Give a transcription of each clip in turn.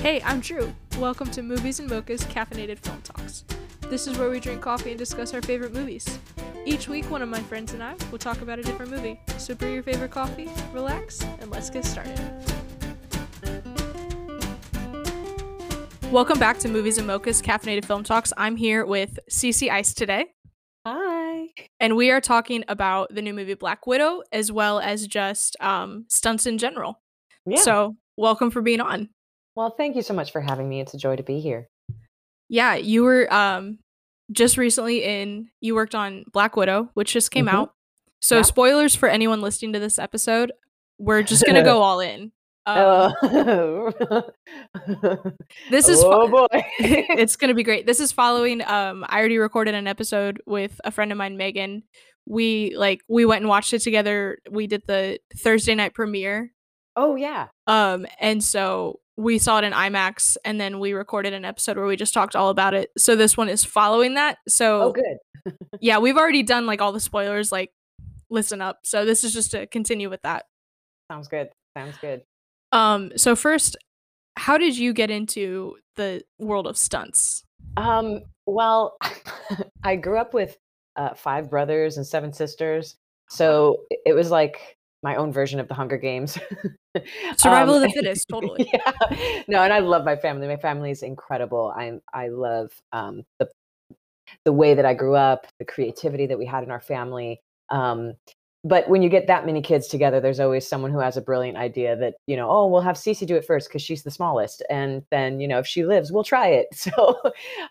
Hey, I'm Drew. Welcome to Movies and Mocha's Caffeinated Film Talks. This is where we drink coffee and discuss our favorite movies. Each week, one of my friends and I will talk about a different movie. So brew your favorite coffee, relax, and let's get started. Welcome back to Movies and Mocha's Caffeinated Film Talks. I'm here with Cece Ayres today, Hi. and we are talking about the new movie Black Widow as well as just um, stunts in general. Yeah. So, welcome for being on. Well, thank you so much for having me. It's a joy to be here. Yeah, you were um just recently in you worked on Black Widow, which just came Mhm. out. So Yeah. spoilers for anyone listening to this episode. We're just gonna go all in. Um, oh, this is oh fo- boy. it's gonna be great. This is following um I already recorded an episode with a friend of mine, Megan. We like we went and watched it together. We did the Thursday night premiere. oh yeah. Um and so we saw it in IMAX and then we recorded an episode where we just talked all about it. So this one is following that. So Oh good. yeah, we've already done like all the spoilers, like listen up. So this is just to continue with that. Sounds good. Sounds good. Um, so first, how did you get into the world of stunts? Um, well, I grew up with uh, five brothers and seven sisters, so it- it was like my own version of the Hunger Games. Survival Um, of the fittest, totally. yeah. No, and I love my family. My family is incredible. I I love um, the the way that I grew up, the creativity that we had in our family. Um, but when you get that many kids together, there's always someone who has a brilliant idea that you know, oh, we'll have Cece do it first because she's the smallest, and then you know, if she lives, we'll try it. So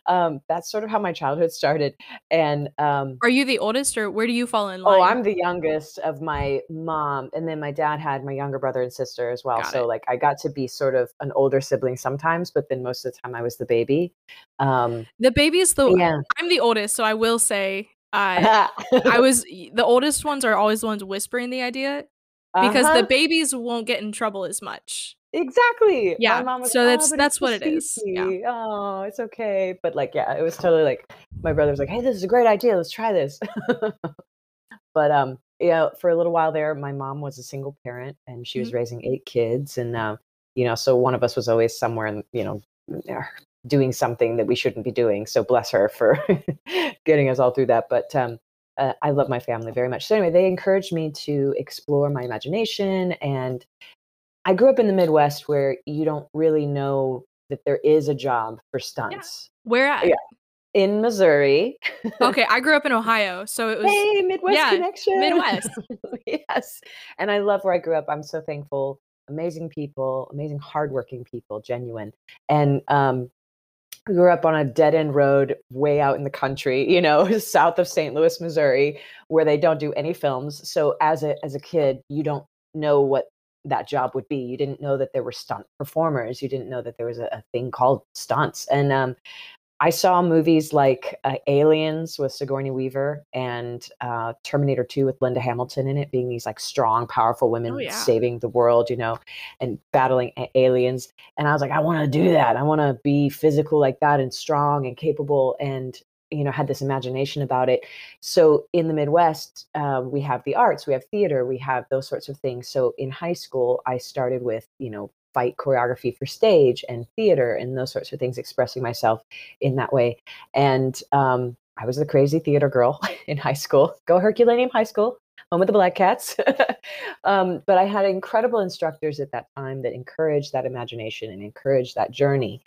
um, that's sort of how my childhood started. And um, Are you the oldest, or where do you fall in line? Oh, I'm the youngest of my mom, and then my dad had my younger brother and sister as well. Got so it. like I got to be sort of an older sibling sometimes, but then most of the time I was the baby. Um, the baby is the. yeah, I'm the oldest, so I will say, uh, I was the oldest ones are always the ones whispering the idea because Uh-huh, the babies won't get in trouble as much. exactly. Yeah, my mom was, so "Oh, that's- but that's what it is, yeah. Oh, it's okay. But like, yeah, it was totally like my brother was like, "Hey, this is a great idea. Let's try this." but um, yeah, for a little while there, my mom was a single parent and she was Mhm. raising eight kids, and uh, you know, so one of us was always somewhere, in, you know, doing something that we shouldn't be doing. So bless her for getting us all through that. But um, uh, I love my family very much. So anyway, they encouraged me to explore my imagination, and I grew up in the Midwest where you don't really know that there is a job for stunts. Where at? Yeah. In Missouri. Okay, I grew up in Ohio, so it was Hey, Midwest yeah, connection. Midwest. yes. And I love where I grew up. I'm so thankful. Amazing people, amazing hardworking people, genuine. And um I grew up on a dead end road way out in the country, you know, south of St. Louis, Missouri, where they don't do any films. So as a as a kid, you don't know what that job would be. You didn't know that there were stunt performers. You didn't know that there was a, a thing called stunts. And um, I saw movies like uh, Aliens with Sigourney Weaver and uh, Terminator 2 with Linda Hamilton in it, being these like strong, powerful women Oh, yeah. saving the world, you know, and battling a- aliens. And I was like, I want to do that. I want to be physical like that and strong and capable and, you know, had this imagination about it. So in the Midwest, uh, we have the arts, we have theater, we have those sorts of things. So in high school, I started with, you know, fight choreography for stage and theater and those sorts of things, expressing myself in that way. And um, I was the crazy theater girl in high school. Go Herculaneum High School, home with the Black Cats. um, but I had incredible instructors at that time that encouraged that imagination and encouraged that journey.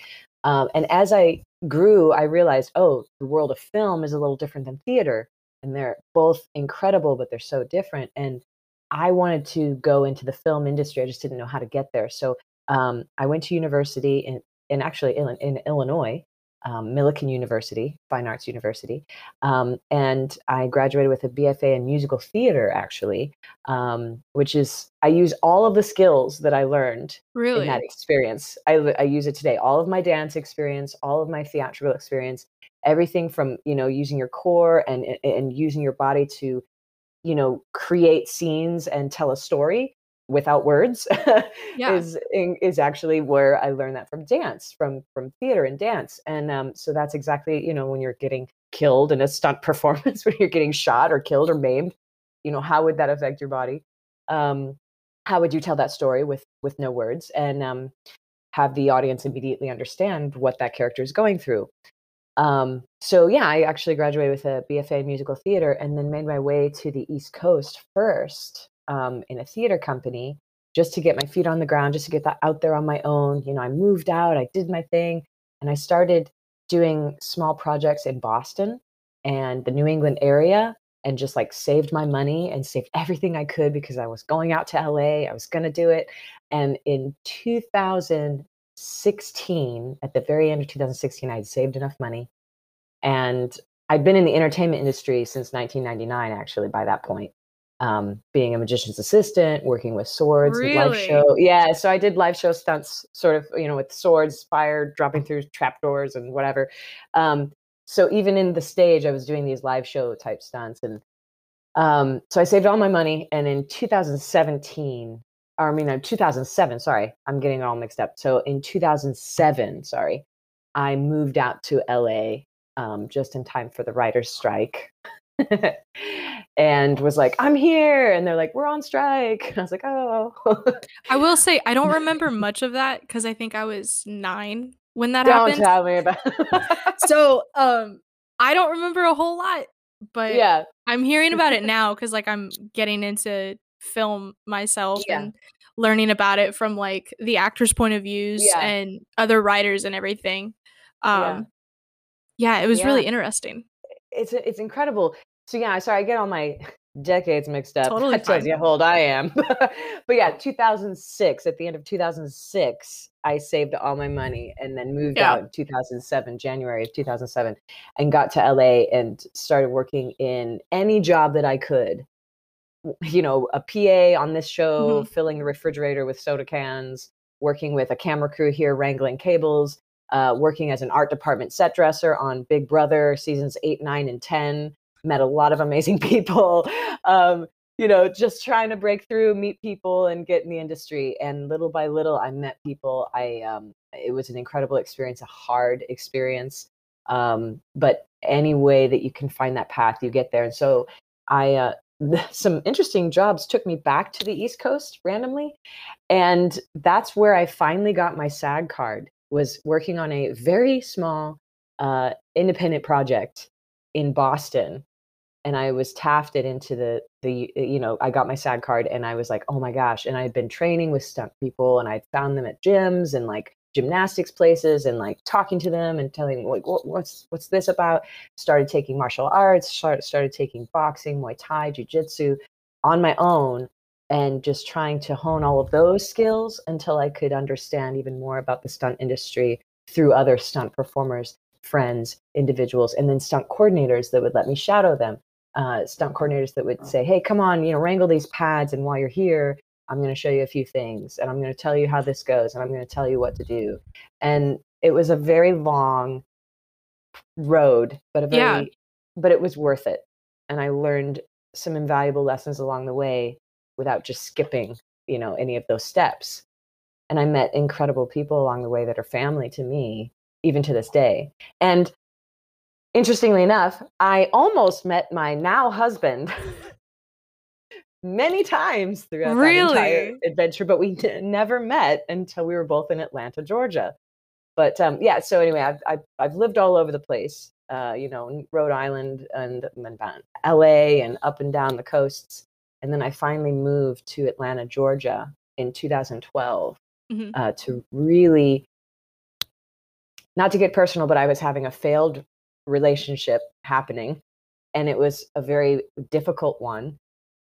Um, and as I grew, I realized, oh, the world of film is a little different than theater. And they're both incredible, but they're so different. And I wanted to go into the film industry. I just didn't know how to get there. So um, I went to university in, in actually in, in Illinois, um, Millikin University, Fine Arts University, um, and I graduated with a BFA in musical theater. Actually, um, which is I use all of the skills that I learned really in that experience. I, I use it today. All of my dance experience, all of my theatrical experience, everything from you know using your core and and using your body to you know create scenes and tell a story without words Yeah. is is actually where I learned that from dance, from from theater and dance, and um, so that's exactly you know when you're getting killed in a stunt performance, when you're getting shot or killed or maimed, you know how would that affect your body? Um, how would you tell that story with with no words? And um, have the audience immediately understand what that character is going through. Um, so yeah, I actually graduated with a BFA in musical theater and then made my way to the East Coast first um, in a theater company just to get my feet on the ground, just to get that out there on my own. You know, I moved out, I did my thing, and I started doing small projects in Boston and the New England area and just like saved my money and saved everything I could because I was going out to LA. I was going to do it. And in 2016, at the very end of 2016, I had saved enough money. And I'd been in the entertainment industry since 1999, actually, by that point um, being a magician's assistant, working with swords, really? live show. Yeah, so I did live show stunts, sort of, you know, with swords, fire, dropping through trapdoors and whatever. Um, so even in the stage, I was doing these live show type stunts, and um, so I saved all my money. And in 2017, or I mean, no, 2007. Sorry, I'm getting it all mixed up. So in 2007, sorry, I moved out to LA um, just in time for the writers' strike. and was like, I'm here. And they're like, we're on strike. And I was like, oh. I will say, I don't remember much of that because I think I was nine when that don't happened. tell me about so, um, I don't remember a whole lot, but Yeah. I'm hearing about it now because, like, I'm getting into film myself Yeah. and learning about it from like the actors' point of views Yeah. and other writers and everything. Yeah. Um, yeah, it was really interesting. It's it's incredible. So yeah, sorry, I get all my decades mixed up. Totally that tells you how old I am. but yeah, 2006. At the end of 2006, I saved all my money and then moved Yeah. out in 2007, January of 2007, and got to LA and started working in any job that I could. You know, a PA on this show, mm-hmm. filling the refrigerator with soda cans, working with a camera crew here, wrangling cables, uh, working as an art department set dresser on Big Brother seasons eight, nine, and 10. Met a lot of amazing people. Um, you know, just trying to break through, meet people, and get in the industry. And little by little, I met people. I um, it was an incredible experience, a hard experience. Um, but any way that you can find that path, you get there. And so I uh, some interesting jobs took me back to the East Coast randomly, and that's where I finally got my SAG card. Was working on a very small uh, independent project in Boston, and I was tafted into the the you know I got my SAG card, and I was like, oh my gosh! And I had been training with stunt people, and I found them at gyms and like gymnastics places, and like talking to them and telling them like what, what's what's this about. Started taking martial arts, started started taking boxing, Muay Thai, jiu-jitsu on my own, and just trying to hone all of those skills until I could understand even more about the stunt industry through other stunt performers, friends, individuals, and then stunt coordinators that would let me shadow them. Uh, stunt coordinators that would say, "Hey, come on, you know, wrangle these pads, and while you're here, I'm going to show you a few things, and I'm going to tell you how this goes, and I'm going to tell you what to do." And it was a very long road, but a very, Yeah. but it was worth it, and I learned some invaluable lessons along the way without just skipping, you know, any of those steps. And I met incredible people along the way that are family to me, even to this day. And interestingly enough, I almost met my now husband many times throughout that entire adventure, but we never met until we were both in Atlanta, Georgia. But um, yeah, so anyway, I've, I've I've lived all over the place, uh, you know, Rhode Island and, and L.A. and up and down the coasts, and then I finally moved to Atlanta, Georgia, in 2012 Mhm. uh, to really, not to get personal, but I was having a failed relationship happening, and it was a very difficult one.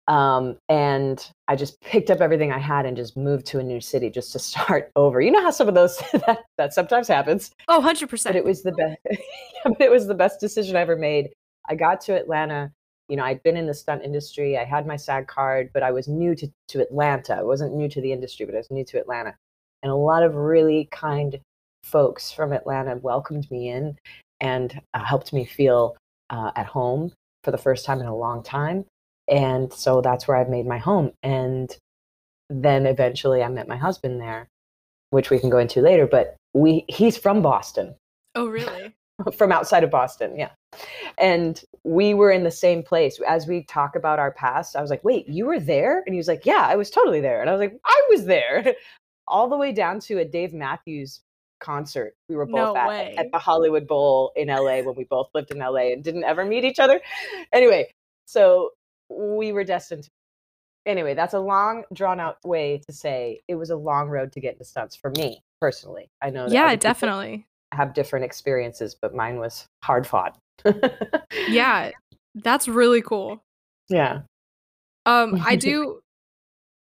Um, and I just picked up everything I had and just moved to a new city just to start over. You know how some of those that, that sometimes happens Oh, 100%. but it was the best but it was the best decision i ever made i got to atlanta you know i'd been in the stunt industry i had my sag card but i was new to, to atlanta. I wasn't new to the industry but i was new to atlanta. And a lot of really kind folks from atlanta welcomed me in and uh, helped me feel uh, at home for the first time in a long time. And so that's where i've made my home. And then eventually i met my husband there which we can go into later but we he's from boston. Oh, really? From outside of Boston. Yeah. And we were in the same place. As we talk about our past, I was like, wait, you were there? And he was like, yeah, I was totally there. And I was like, I was there. all the way down to a Dave Matthews concert. We were both No at way. at the Hollywood Bowl in LA when we both lived in LA and didn't ever meet each other. Anyway, so we were destined to anyway, that's a long drawn out way to say it was a long road to get into stunts for me personally. I know that Yeah, people definitely. Have different experiences, but mine was hard fought. Yeah, that's really cool. Yeah. Um, I do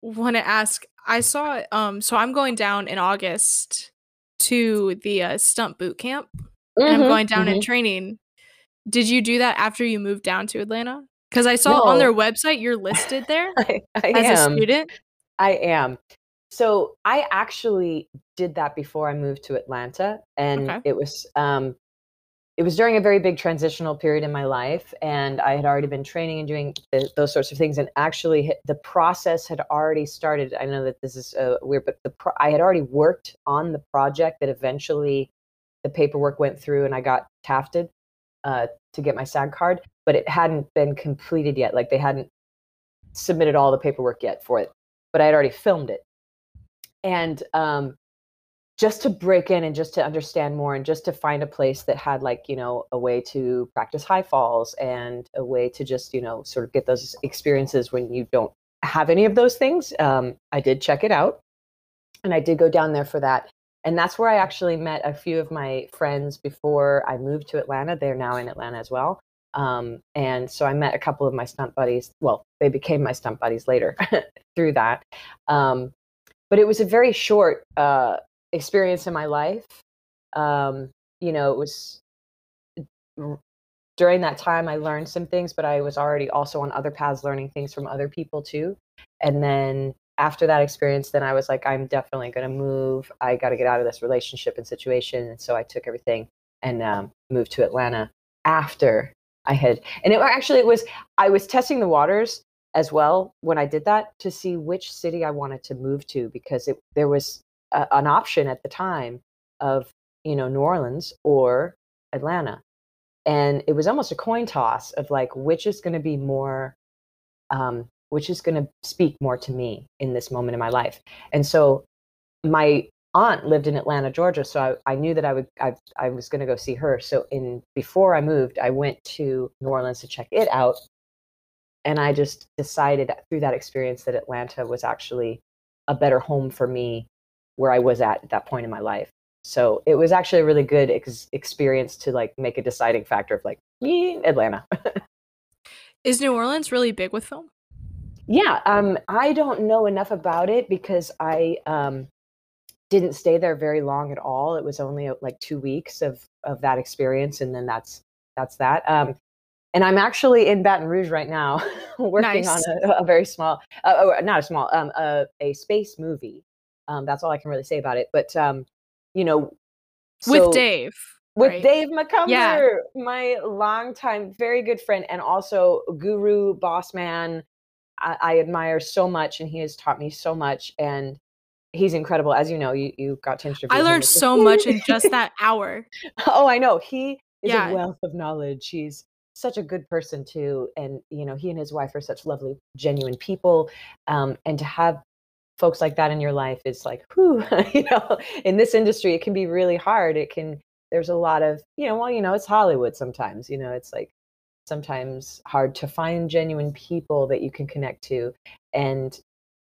want to ask. I saw. Um, so I'm going down in August to the uh, stunt boot camp, and I'm Mhm, going down in mhm. training. Did you do that after you moved down to Atlanta? Because I saw on their website you're listed there I, I as a student. I am. So I actually did that before I moved to Atlanta, and Okay. it was um, it was during a very big transitional period in my life, and I had already been training and doing th- those sorts of things, and actually the process had already started. I know that this is uh, weird, but the pro- I had already worked on the project that eventually the paperwork went through, and I got tafted uh, to get my SAG card, but it hadn't been completed yet. Like they hadn't submitted all the paperwork yet for it, but I had already filmed it. And um, just to break in and just to understand more and just to find a place that had like, you know, a way to practice high falls and a way to just, you know, sort of get those experiences when you don't have any of those things. Um, I did check it out and I did go down there for that. And that's where I actually met a few of my friends before I moved to Atlanta. They're now in Atlanta as well. Um, and so I met a couple of my stunt buddies. Well, they became my stunt buddies later through that. Um, but it was a very short uh, experience in my life. Um, you know, it was during that time I learned some things, but I was already also on other paths learning things from other people too. And then after that experience, then I was like, I'm definitely going to move. I got to get out of this relationship and situation. And so I took everything and um, moved to Atlanta after I had, and it actually it was I was testing the waters as well when I did that to see which city I wanted to move to because it, there was a, an option at the time of you know New Orleans or Atlanta, and it was almost a coin toss of like which is going to be more, um, which is going to speak more to me in this moment in my life, and so my aunt lived in Atlanta, Georgia, so I, I knew that I would I, I was going to go see her. So in before I moved, I went to New Orleans to check it out, and I just decided through that experience that Atlanta was actually a better home for me where I was at at that point in my life. So it was actually a really good ex- experience to like make a deciding factor of like "Yeah, Atlanta. Is New Orleans really big with film? Yeah, um, I don't know enough about it because I um, didn't stay there very long at all. It was only uh, like two weeks of of that experience, and then that's that's that. Um, and I'm actually in Baton Rouge right now, working Nice. on a, a very small, uh, not a small, um, a, a space movie. Um, that's all I can really say about it. But um, you know, with Dave. with right? Dave Macomber, Yeah. my longtime, very good friend, and also guru, boss man. I, I admire so much, and he has taught me so much, and he's incredible. As you know, you, you got to interview. I learned so much in just that hour. oh, I know. He is Yeah. a wealth of knowledge. He's such a good person too, and you know, he and his wife are such lovely, genuine people. Um, and to have folks like that in your life is like, whew, you know, in this industry, it can be really hard. It can. There's a lot of, you know, well, you know, it's Hollywood sometimes. You know, it's like sometimes hard to find genuine people that you can connect to, and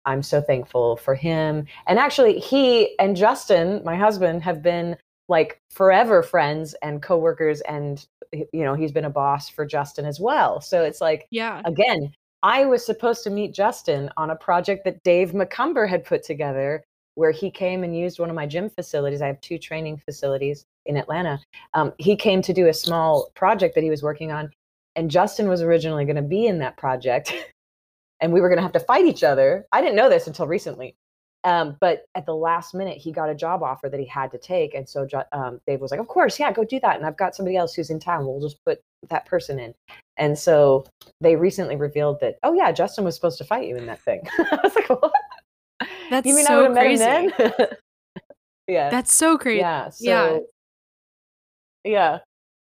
I'm so thankful for him. And actually, he and Justin, my husband, have been like forever friends and coworkers and you know, he's been a boss for Justin as well. So it's like Yeah. again, I was supposed to meet Justin on a project that Dave Macomber had put together where he came and used one of my gym facilities. I have two training facilities in Atlanta. Um, he came to do a small project that he was working on, and Justin was originally going to be in that project, and we were going to have to fight each other. I didn't know this until recently. Um, but at the last minute, he got a job offer that he had to take, and so um, Dave was like, "Of course, yeah, go do that." And I've got somebody else who's in town. We'll just put that person in. And so they recently revealed that, oh yeah, Justin was supposed to fight you in that thing. I was like, what? That's you mean I so would have met crazy. him then? yeah. That's so crazy. yeah. So, Yeah. yeah.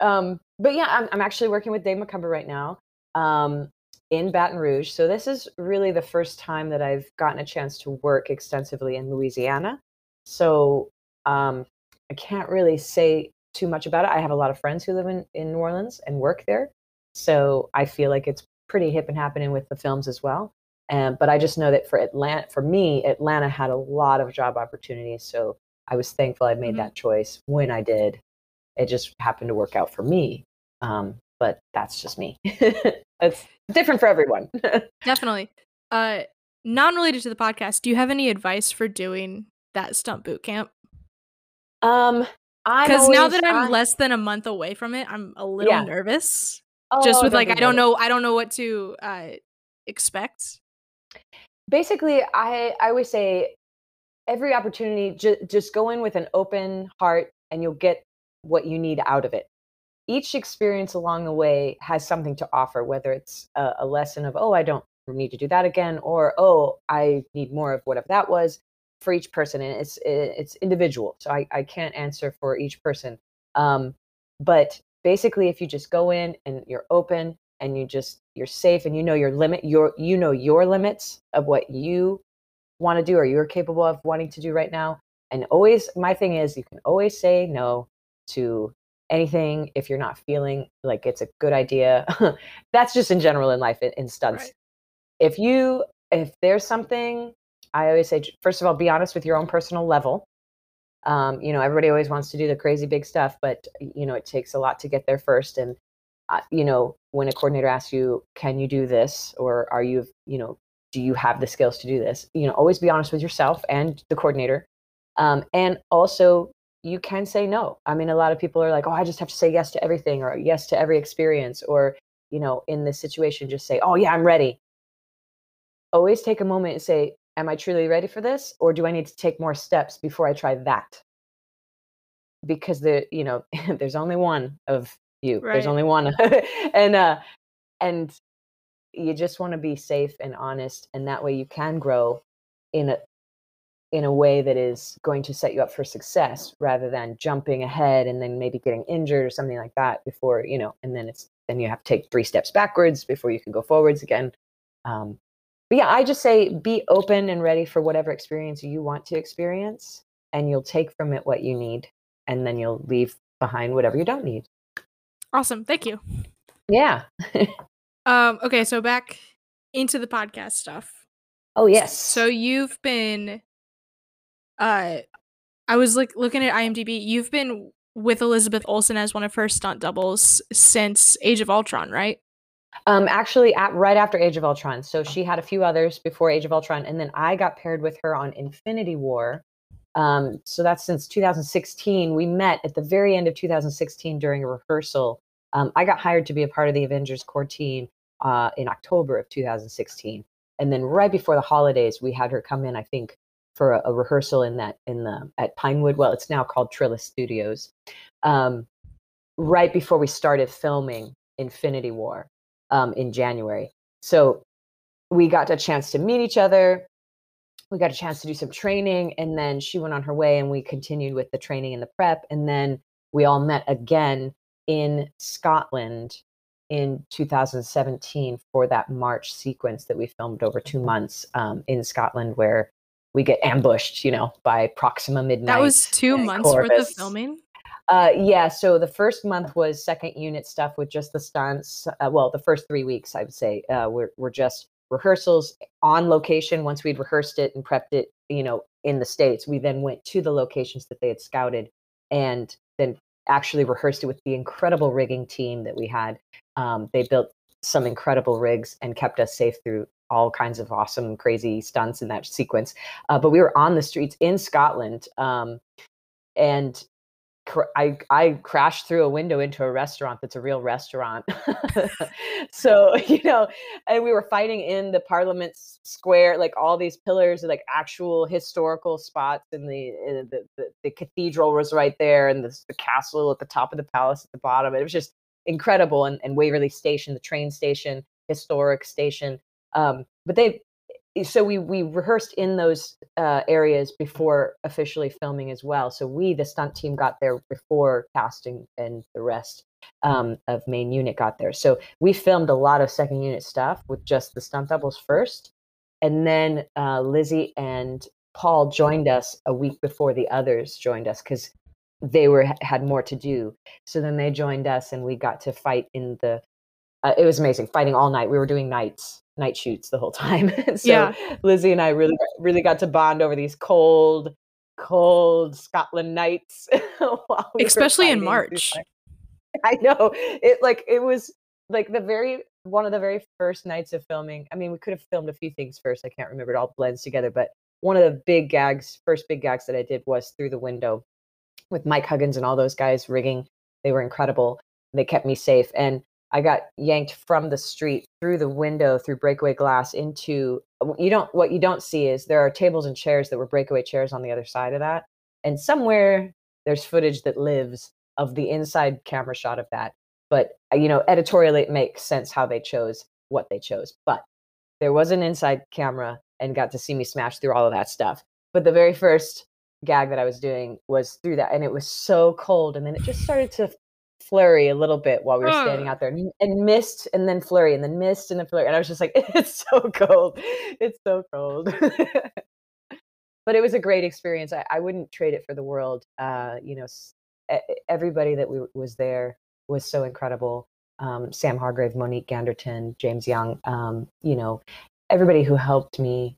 Um, but yeah, I'm, I'm actually working with Dave Macomber right now. Um, in Baton Rouge. So this is really the first time that I've gotten a chance to work extensively in Louisiana. So um, I can't really say too much about it. I have a lot of friends who live in, in New Orleans and work there. So I feel like it's pretty hip and happening with the films as well. And but I just know that for Atlanta, for me, Atlanta had a lot of job opportunities. So I was thankful I made mm-hmm. that choice when I did. It just happened to work out for me. Um, but that's just me. it's different for everyone. Definitely. Uh, non-related to the podcast, do you have any advice for doing that stunt boot camp? Um, I because now that I'm I, less than a month away from it, I'm a little yeah. nervous. Oh, just with like, I don't know, I don't know what to uh, expect. Basically, I I always say every opportunity, ju- just go in with an open heart, and you'll get what you need out of it each experience along the way has something to offer, whether it's a, a, lesson of, oh, I don't need to do that again, or oh, I need more of whatever that was for each person. And it's it's individual. So I, I can't answer for each person. Um, but basically if you just go in and you're open and you just you're safe and you know your limit, your you know your limits of what you want to do or you're capable of wanting to do right now. And always my thing is you can always say no to anything if you're not feeling like it's a good idea. That's just in general in life in, in stunts. Right. If you if there's something, I always say first of all, be honest with your own personal level. Um, you know, everybody always wants to do the crazy big stuff, but you know, it takes a lot to get there first. And uh, you know, when a coordinator asks you, "Can you do this?" or "Are you, you know, do you have the skills to do this?" You know, always be honest with yourself and the coordinator, um, and also you can say no. I mean, a lot of people are like, oh, I just have to say yes to everything or yes to every experience. Or, you know, in this situation, just say, oh, yeah, I'm ready. Always take a moment and say, am I truly ready for this? Or do I need to take more steps before I try that? Because the, you know, there's only one of you. Right. There's only one. and, uh, and you just want to be safe and honest. And that way you can grow in a, in a way that is going to set you up for success rather than jumping ahead and then maybe getting injured or something like that before you know and then it's then you have to take three steps backwards before you can go forwards again. Um, but yeah i just say be open and ready for whatever experience you want to experience and you'll take from it what you need and then you'll leave behind whatever you don't need. Awesome. Thank you. Yeah. Um okay so back into the podcast stuff. Oh yes. So you've been uh I was like looking at IMDb. You've been with Elizabeth Olsen as one of her stunt doubles since Age of Ultron, right? Um, actually, at right after Age of Ultron. So she had a few others before Age of Ultron, and then I got paired with her on Infinity War. Um, so that's since 2016. We met at the very end of 2016 during a rehearsal. Um, I got hired to be a part of the Avengers core team uh, in October of 2016, and then right before the holidays, we had her come in. I think for a, a, rehearsal in that in the at Pinewood. Well, it's now called Trilith Studios. Um, right before we started filming Infinity War um, in January, so we got a chance to meet each other. We got a chance to do some training, and then she went on her way, and we continued with the training and the prep, and then we all met again in Scotland in 2017 for that March sequence that we filmed over two months um, in Scotland, where we get ambushed, you know, by Proxima Midnight. That was two months Corvus. worth of filming. Uh, yeah, so the first month was second unit stuff with just the stunts. Uh, well, the first three weeks, I would say, uh, were, were just rehearsals on location. Once we'd rehearsed it and prepped it, you know, in the States, we then went to the locations that they had scouted and then actually rehearsed it with the incredible rigging team that we had. Um, they built some incredible rigs and kept us safe through all kinds of awesome, crazy stunts in that sequence. Uh, but we were on the streets in Scotland, um, and cr- I I crashed through a window into a restaurant that's a real restaurant. so you know, and we were fighting in the Parliament Square, like all these pillars, like actual historical spots, and the, the the, the cathedral was right there, and the, the castle at the top of the palace at the bottom. It was just incredible, and, and Waverley Station, the train station, historic station. Um, but they, so we we rehearsed in those uh, areas before officially filming as well. So we, the stunt team, got there before casting and the rest. um, of main unit got there. So we filmed a lot of second unit stuff with just the stunt doubles first, and then uh, Lizzie and Paul joined us a week before the others joined us because they were had more to do. So then they joined us, and we got to fight in the. Uh, it was amazing, fighting all night. We were doing nights, night shoots the whole time. so Yeah. Lizzie and I really, really got to bond over these cold, cold Scotland nights. we Especially in March. I know it. Like it was like the very one of the very first nights of filming. I mean, we could have filmed a few things first. I can't remember. It all blends together. But one of the big gags, first big gags that I did was through the window with Mike Huggins and all those guys rigging. They were incredible. They kept me safe. And I got yanked from the street through the window through breakaway glass into you don't what you don't see is there are tables and chairs that were breakaway chairs on the other side of that. And somewhere there's footage that lives of the inside camera shot of that. But uh, you know, editorially it makes sense how they chose what they chose. But there was an inside camera and got to see me smash through all of that stuff. But the very first gag that I was doing was through that, and it was so cold, and then it just started to flurry a little bit while we were standing out there, and, and mist, and then flurry, and then mist, and then flurry, and I was just like, it's so cold, it's so cold. but it was a great experience. I, I wouldn't trade it for the world. Uh, you know, everybody that we, was there was so incredible. Um, Sam Hargrave, Monique Ganderton, James Young, um, you know, everybody who helped me,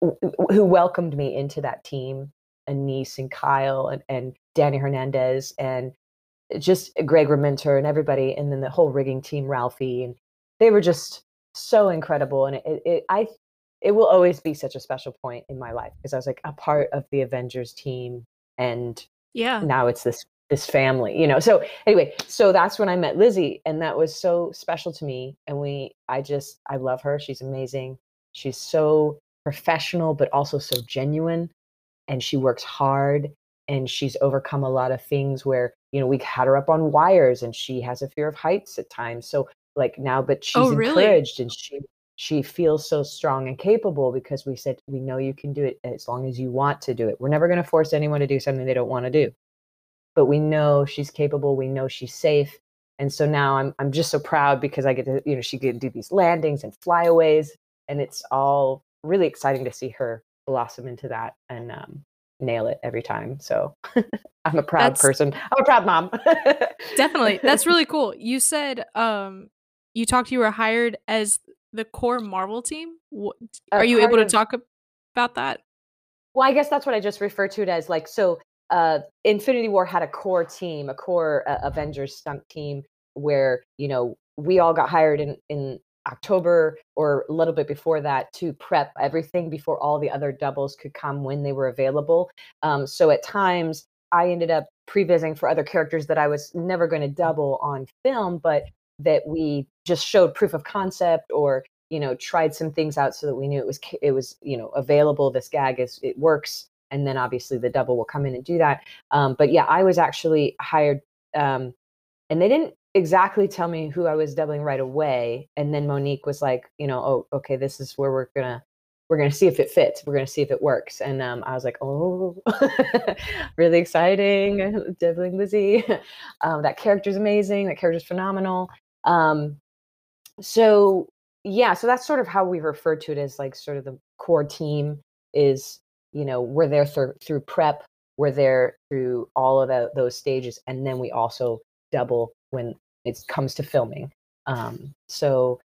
who welcomed me into that team, Anise and Kyle and, and Danny Hernandez and just Greg Rementer and everybody, and then the whole rigging team, Ralphie, and they were just so incredible. And it, it, it I, it will always be such a special point in my life because I was like a part of the Avengers team, and Yeah. now it's this this family you know so anyway so that's when i met lizzie and that was so special to me and we i just i love her she's amazing she's so professional but also so genuine and she works hard and she's overcome a lot of things where you know we had her up on wires and she has a fear of heights at times. So like now but she's Oh, really? encouraged and she she feels so strong and capable because we said we know you can do it as long as you want to do it. We're never going to force anyone to do something they don't want to do. But we know she's capable we know she's safe and so now i'm i'm just so proud because i get to you know she can do these landings and flyaways and it's all really exciting to see her blossom into that and um, nail it every time so i'm a proud That's- person i'm a proud mom Definitely. That's really cool. You said um you talked you were hired as the core Marvel team. Wh- A Are you able to of- talk about that? Well, I guess that's what I just refer to it as. Like, so uh, Infinity War had a core team, a core uh, Avengers stunt team, where you know we all got hired in in October or a little bit before that to prep everything before all the other doubles could come when they were available. Um, so at times I ended up prevising for other characters that I was never going to double on film, but that we just showed proof of concept or you know tried some things out so that we knew it was it was you know available this gag is it works and then obviously the double will come in and do that um, but yeah i was actually hired um, and they didn't exactly tell me who i was doubling right away and then monique was like you know oh okay this is where we're gonna we're gonna see if it fits we're gonna see if it works and um, i was like oh really exciting doubling lizzie um, that character's amazing that character's phenomenal um, so yeah so that's sort of how we refer to it as like sort of the core team is you know we're there through through prep we're there through all of tho- those stages and then we also double when it comes to filming um, so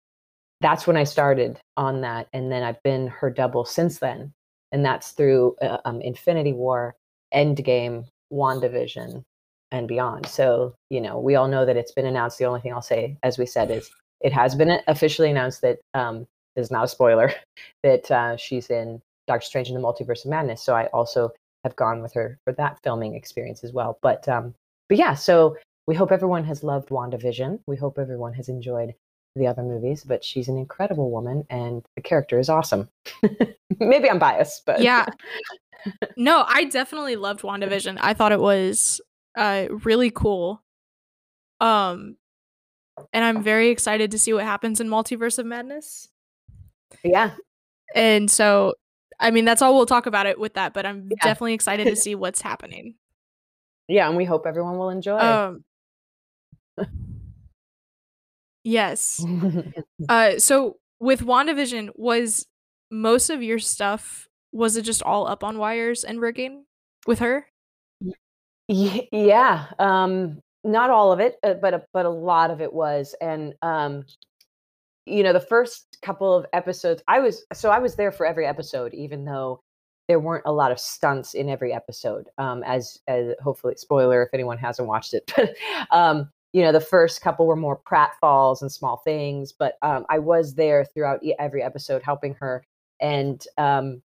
that's when i started on that and then i've been her double since then and that's through uh, um, infinity war endgame wandavision and beyond so you know we all know that it's been announced the only thing i'll say as we said is it has been officially announced that um, this is not a spoiler that uh, she's in Doctor Strange in the Multiverse of Madness. So I also have gone with her for that filming experience as well. But um, but yeah, so we hope everyone has loved WandaVision. We hope everyone has enjoyed the other movies. But she's an incredible woman, and the character is awesome. Maybe I'm biased, but Yeah. No, I definitely loved WandaVision. I thought it was uh really cool. Um and I'm very excited to see what happens in Multiverse of Madness. yeah, And so I mean that's all we'll talk about it with that, but I'm Yeah. definitely excited to see what's happening. yeah, and we hope everyone will enjoy. Um yes. uh, so with WandaVision, was most of your stuff was it just all up on wires and rigging with her? yeah, um, not all of it, uh, but a, but a lot of it was, and um, you know, the first couple of episodes, I was so I was there for every episode, even though there weren't a lot of stunts in every episode. Um, as as hopefully spoiler if anyone hasn't watched it, but um, you know, the first couple were more pratfalls and small things, but um, I was there throughout every episode helping her, and um,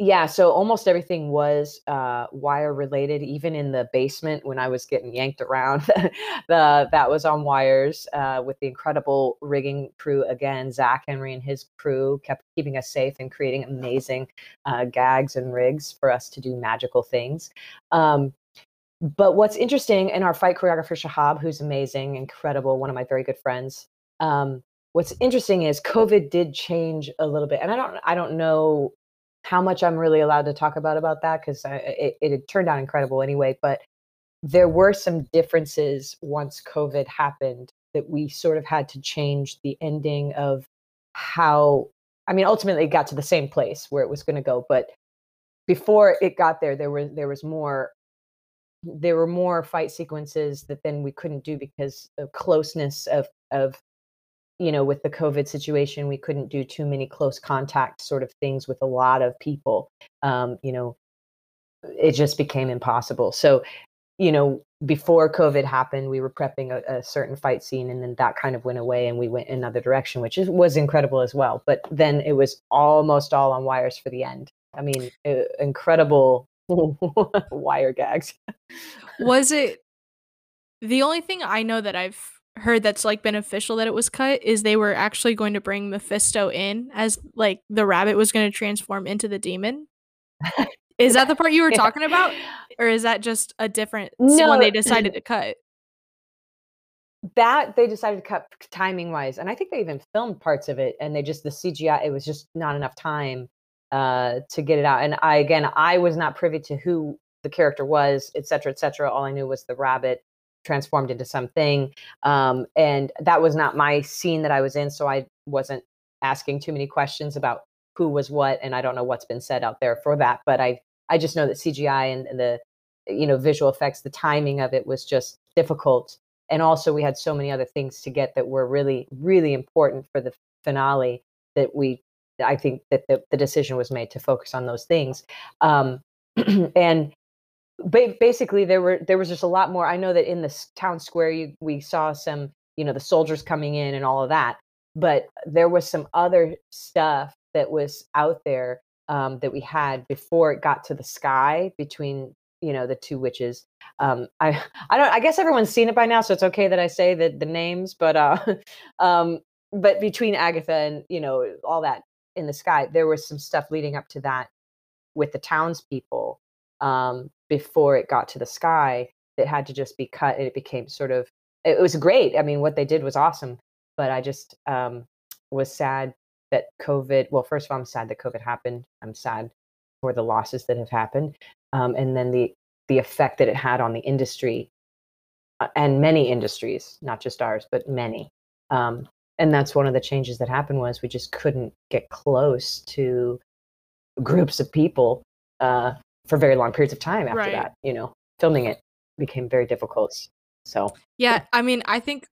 yeah, so almost everything was uh, wire related. Even in the basement, when I was getting yanked around, the that was on wires uh, with the incredible rigging crew. Again, Zach Henry and his crew kept keeping us safe and creating amazing uh, gags and rigs for us to do magical things. Um, but what's interesting in our fight choreographer Shahab, who's amazing, incredible, one of my very good friends. Um, what's interesting is COVID did change a little bit, and I don't I don't know how much I'm really allowed to talk about about that because it, it turned out incredible anyway. But there were some differences once COVID happened that we sort of had to change the ending of how. I mean, ultimately, it got to the same place where it was going to go, but before it got there, there was there was more there were more fight sequences that then we couldn't do because of closeness of of you know, with the COVID situation, we couldn't do too many close contact sort of things with a lot of people. Um, you know, it just became impossible. So, you know, before COVID happened, we were prepping a, a, certain fight scene, and then that kind of went away, and we went another direction, which is, was incredible as well. But then it was almost all on wires for the end. I mean, incredible wire gags. was it the only thing I know that I've heard that's like beneficial that it was cut is they were actually going to bring Mephisto in as like the rabbit was going to transform into the demon. is that the part you were talking about, or is that just a different no, one they decided to cut? That they decided to cut timing wise, and I think they even filmed parts of it, and they just the CGI it was just not enough time uh, to get it out. And I again, I was not privy to who the character was, et cetera, et cetera. All I knew was the rabbit transformed into something. Um, and that was not my scene that I was in, so I wasn't asking too many questions about who was what, and I don't know what's been said out there for that. But I I just know that CGI and, and the you know visual effects, the timing of it was just difficult. And also, we had so many other things to get that were really, really important for the finale that we, I think that the, the decision was made to focus on those things. Um, and basically there were there was just a lot more i know that in the town square you, we saw some you know the soldiers coming in and all of that but there was some other stuff that was out there um, that we had before it got to the sky between you know the two witches um, i i don't i guess everyone's seen it by now so it's okay that i say the, the names but uh um but between agatha and you know all that in the sky there was some stuff leading up to that with the townspeople um, before it got to the sky that had to just be cut and it became sort of it was great. I mean what they did was awesome but i just um, was sad that covid well first of all i'm sad that covid happened. I'm sad for the losses that have happened um, and then the the effect that it had on the industry uh, and many industries not just ours but many um, and that's one of the changes that happened was we just couldn't get close to groups of people uh, for very long periods of time after right. that. You know, filming it became very difficult. So yeah, I mean, I think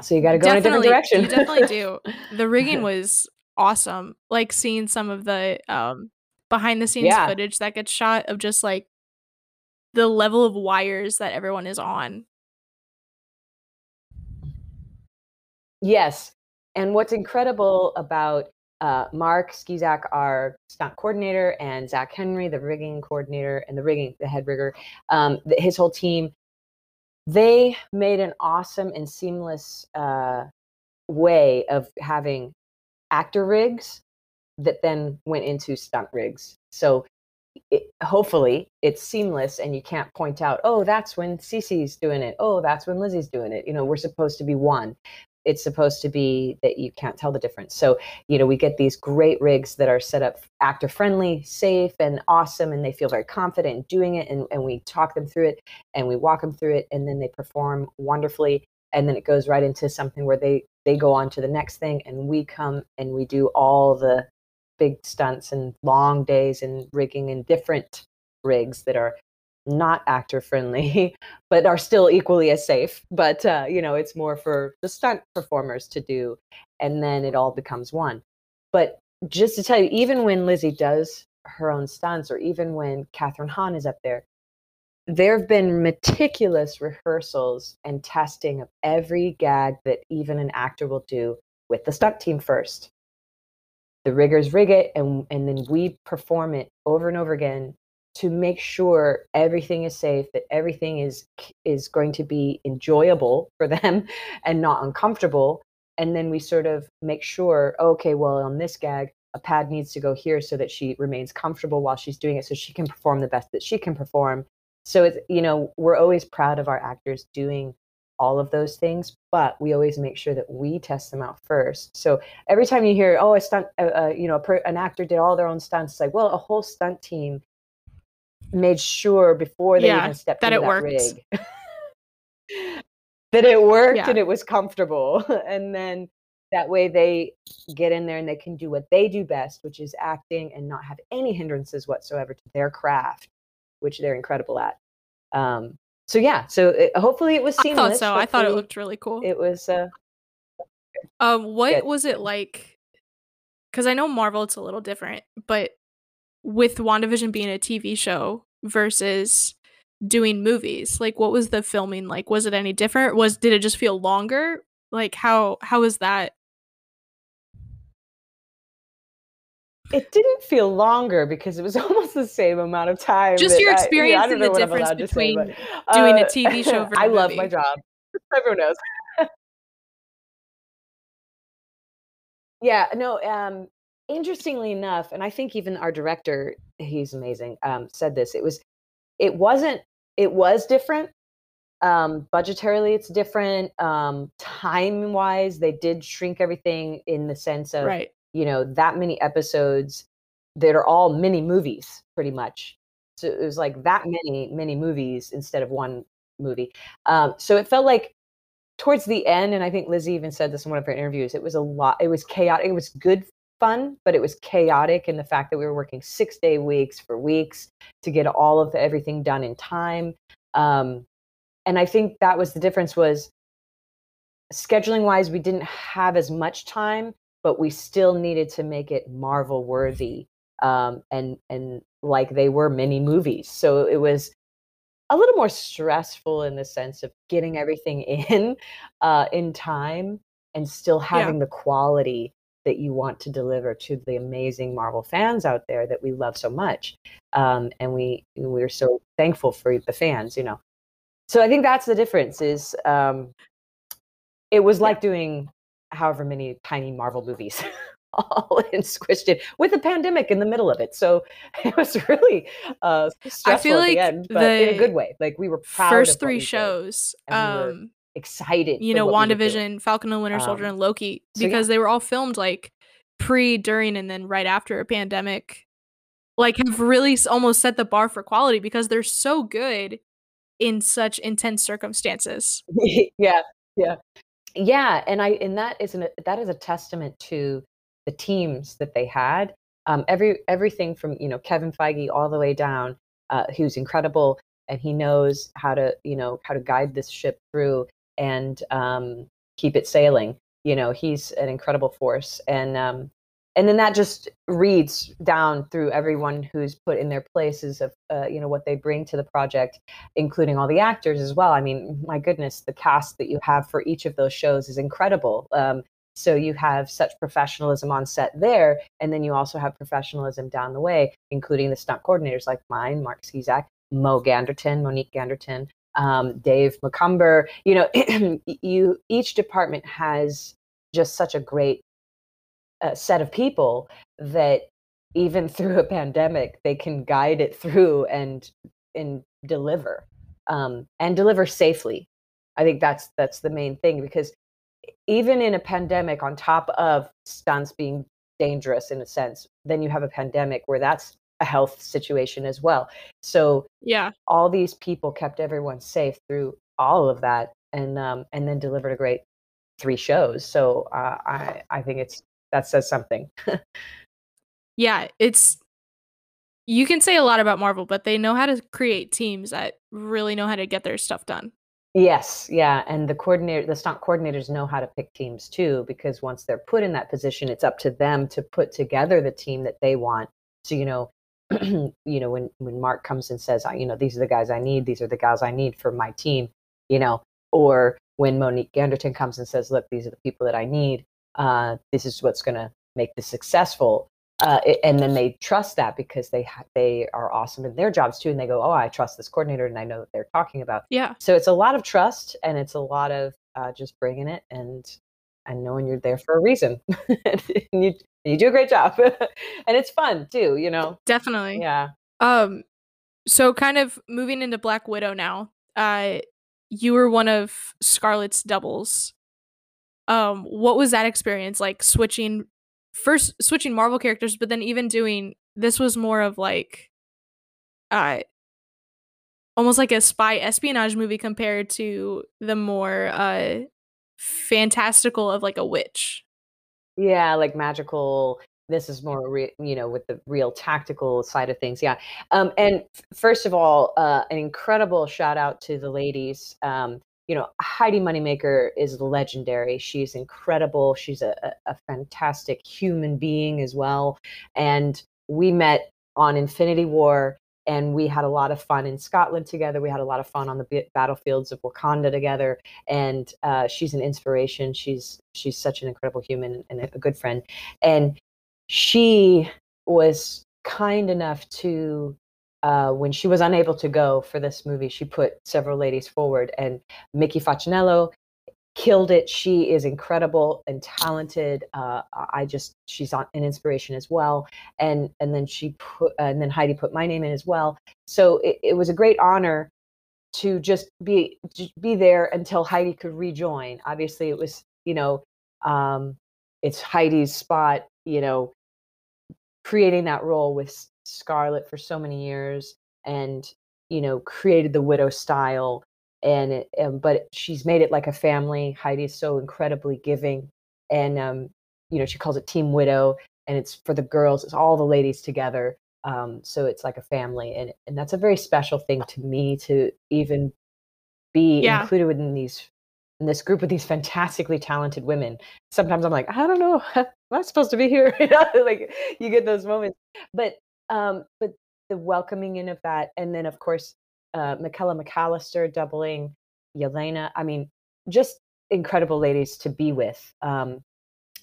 so. You got to go in a different direction. you definitely do. The rigging was awesome. Like seeing some of the um, behind the scenes yeah. footage that gets shot of just like the level of wires that everyone is on. Yes. And what's incredible about uh, Mark Scizak, our stunt coordinator, and Zach Henry, the rigging coordinator and the rigging, the head rigger, um, his whole team, they made an awesome and seamless uh, way of having actor rigs that then went into stunt rigs. So it, hopefully it's seamless and you can't point out, oh, that's when Cece's doing it. Oh, that's when Lizzie's doing it. You know, we're supposed to be one it's supposed to be that you can't tell the difference. So, you know, we get these great rigs that are set up actor friendly, safe, and awesome, and they feel very confident in doing it. And, and we talk them through it and we walk them through it, and then they perform wonderfully. And then it goes right into something where they they go on to the next thing, and we come and we do all the big stunts and long days and rigging in different rigs that are not actor friendly, but are still equally as safe. But uh, you know, it's more for the stunt performers to do, and then it all becomes one. But just to tell you, even when Lizzie does her own stunts, or even when Catherine Hahn is up there, there have been meticulous rehearsals and testing of every gag that even an actor will do with the stunt team first. The riggers rig it, and and then we perform it over and over again to make sure everything is safe that everything is is going to be enjoyable for them and not uncomfortable. And then we sort of make sure okay well on this gag a pad needs to go here so that she remains comfortable while she's doing it so she can perform the best that she can perform. So it's you know we're always proud of our actors doing all of those things but we always make sure that we test them out first. So every time you hear oh a stunt uh, uh, you know an actor did all their own stunts it's like well a whole stunt team made sure before they yeah, even stepped that it that worked. rig that it worked yeah. and it was comfortable. and then that way they get in there and they can do what they do best, which is acting and not have any hindrances whatsoever to their craft, which they're incredible at. Um, so yeah, so it, hopefully it was seamless. I thought so. Hopefully I thought it looked really cool. It was. Uh, um, what good. was it like? Because I know Marvel, it's a little different, but with WandaVision being a TV show versus doing movies like what was the filming like was it any different was did it just feel longer like how how is that it didn't feel longer because it was almost the same amount of time. Just your experience I, yeah, and the difference between say, but, uh, doing a TV show. Versus I love movie. my job. Everyone knows. yeah, no. Um, interestingly enough, and I think even our director, he's amazing, um, said this. It was, it wasn't, it was different. Um, budgetarily, it's different. Um, time wise, they did shrink everything in the sense of, right. you know, that many episodes that are all mini movies, pretty much. So it was like that many, many movies instead of one movie. Um, so it felt like towards the end, and I think Lizzie even said this in one of her interviews, it was a lot, it was chaotic. It was good fun, but it was chaotic in the fact that we were working six day weeks for weeks to get all of the, everything done in time. Um, and I think that was the difference was scheduling wise, we didn't have as much time, but we still needed to make it Marvel worthy. Um, and, and like they were mini movies. So it was a little more stressful in the sense of getting everything in uh, in time and still having yeah. the quality that you want to deliver to the amazing Marvel fans out there that we love so much. Um, and we we're so thankful for the fans, you know. So I think that's the difference. Is um, it was like doing however many tiny Marvel movies. all in squished in with a pandemic in the middle of it. So it was really uh, stressful I feel like at the end, but the in a good way. Like we were proud. First three shows, um, excited. You know, WandaVision, Falcon and Winter Soldier, um, and Loki, because so yeah. they were all filmed like pre, during, and then right after a pandemic. Like, have really almost set the bar for quality because they're so good in such intense circumstances. yeah, yeah, yeah, and I and that is an that is a testament to the teams that they had. Um, every everything from you know Kevin Feige all the way down, uh, who's incredible and he knows how to you know how to guide this ship through and um, keep it sailing. You know, he's an incredible force, and um, and then that just reads down through everyone who's put in their places of uh, you know what they bring to the project, including all the actors as well. I mean, my goodness, the cast that you have for each of those shows is incredible. Um, so you have such professionalism on set there, and then you also have professionalism down the way, including the stunt coordinators like mine, Mark Scizak, Mo Ganderton, Monique Ganderton, um, Dave Macomber. You know, you each department has just such a great uh, set of people that even through a pandemic, they can guide it through and and deliver um, and deliver safely. I think that's that's the main thing because even in a pandemic, on top of stunts being dangerous in a sense, then you have a pandemic where that's a health situation as well. So yeah, all these people kept everyone safe through all of that, and um, and then delivered a great three shows. So uh, I I think it's that says something. yeah, it's you can say a lot about Marvel, but they know how to create teams that really know how to get their stuff done. Yes, yeah, and the coordinator, the stunt coordinators know how to pick teams too, because once they're put in that position, it's up to them to put together the team that they want. So you know, you know, when when Mark comes and says, you know, these are the guys I need, these are the gals I need for my team, you know, or when Monique Ganderton comes and says, look, these are the people that I need, uh, this is what's going to make this successful uh, and then they trust that because they ha- they are awesome in their jobs too, and they go, "Oh, I trust this coordinator, and I know what they're talking about." Yeah. So it's a lot of trust, and it's a lot of uh, just bringing it and and knowing you're there for a reason, and you you do a great job, and it's fun too. You know. Definitely. Yeah. Um. So kind of moving into Black Widow now. Uh, you were one of Scarlett's doubles. Um, what was that experience like switching first switching Marvel characters, but then even doing this was more of like uh almost like a spy espionage movie compared to the more uh fantastical of like a witch. Yeah, like magical this is more re- you know with the real tactical side of things yeah um, and f- first of all uh, an incredible shout out to the ladies um, you know, Heidi Moneymaker is legendary. She's incredible. She's a, a, fantastic human being as well. And we met on Infinity War and we had a lot of fun in Scotland together. We had a lot of fun on the battlefields of Wakanda together. And uh, she's an inspiration. She's she's such an incredible human and a good friend. And she was kind enough to uh, when she was unable to go for this movie, she put several ladies forward, and Mickey Facchinello killed it. She is incredible and talented. Uh, I just she's on an inspiration as well. And and then she put and then Heidi put my name in as well. So it, it was a great honor to just be be there until Heidi could rejoin. Obviously, it was you know um, it's Heidi's spot. You know, creating that role with Scarlett for so many years and you know created the widow style and, it, and but she's made it like a family. Heidi is so incredibly giving and um, you know she calls it team widow and it's for the girls it's all the ladies together um, so it's like a family and and that's a very special thing to me to even be yeah. included within these in this group of these fantastically talented women. Sometimes i'm like i don't know am i supposed to be here? You know like you get those moments. But um, but the welcoming in of that, and then of course uh, Michaela McAllister doubling Yelena. I mean, just incredible ladies to be with. Um,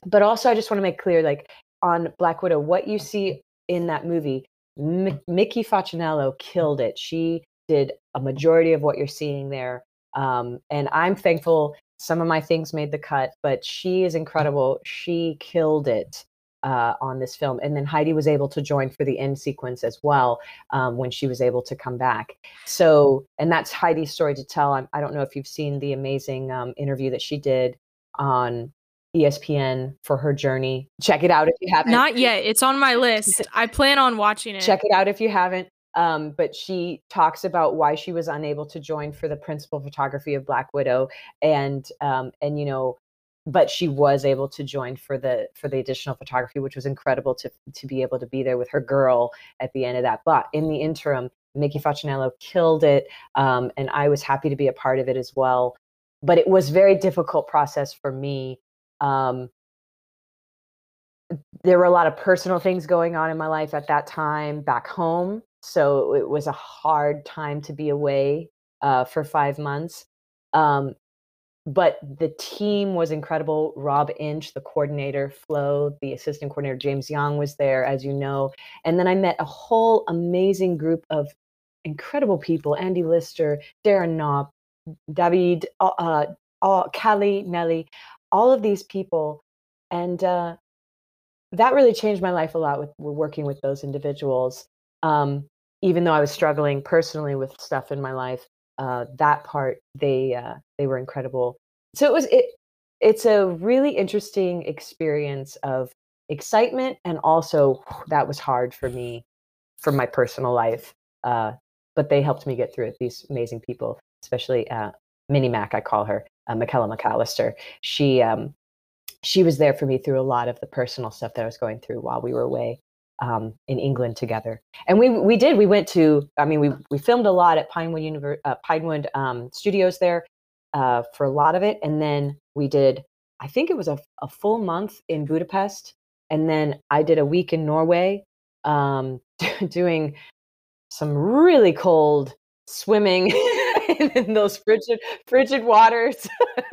but also, I just want to make clear, like on Black Widow, what you see in that movie, M- Mickey Facchinello killed it. She did a majority of what you're seeing there. Um, and I'm thankful some of my things made the cut, but she is incredible. She killed it uh, on this film. And then Heidi was able to join for the end sequence as well um, when she was able to come back. So, and that's Heidi's story to tell. I'm, I do not know if you've seen the amazing um, interview that she did on ESPN for her journey. Check it out if you haven't. Not yet. It's on my list. I plan on watching it. Check it out if you haven't. Um, but she talks about why she was unable to join for the principal photography of Black Widow, and um, and you know but she was able to join for the for the additional photography which was incredible to to be able to be there with her girl at the end of that. But in the interim Mickey Facchinello killed it um, and I was happy to be a part of it as well. But it was very difficult process for me um, there were a lot of personal things going on in my life at that time back home so it was a hard time to be away uh, for five months. Um, but the team was incredible. Rob Inch, the coordinator, Flo, the assistant coordinator, James Young was there, as you know. And then I met a whole amazing group of incredible people Andy Lister, Darren Knopp, David, uh, uh, Callie, Nelly, all of these people. And uh, that really changed my life a lot with, with working with those individuals. Um, even though I was struggling personally with stuff in my life, uh, that part they uh, they were incredible. So it was it it's a really interesting experience of excitement and also that was hard for me for my personal life. Uh, but they helped me get through it. These amazing people, especially uh, Minnie Mac, I call her uh, Michaela McAllister. She um, she was there for me through a lot of the personal stuff that I was going through while we were away um, in England together. And we we did. We went to. I mean, we we filmed a lot at Pinewood Univer- uh, Pinewood um, Studios there uh, for a lot of it, and then we did. I think it was a, a full month in Budapest, and then I did a week in Norway, um, doing some really cold swimming in those frigid frigid waters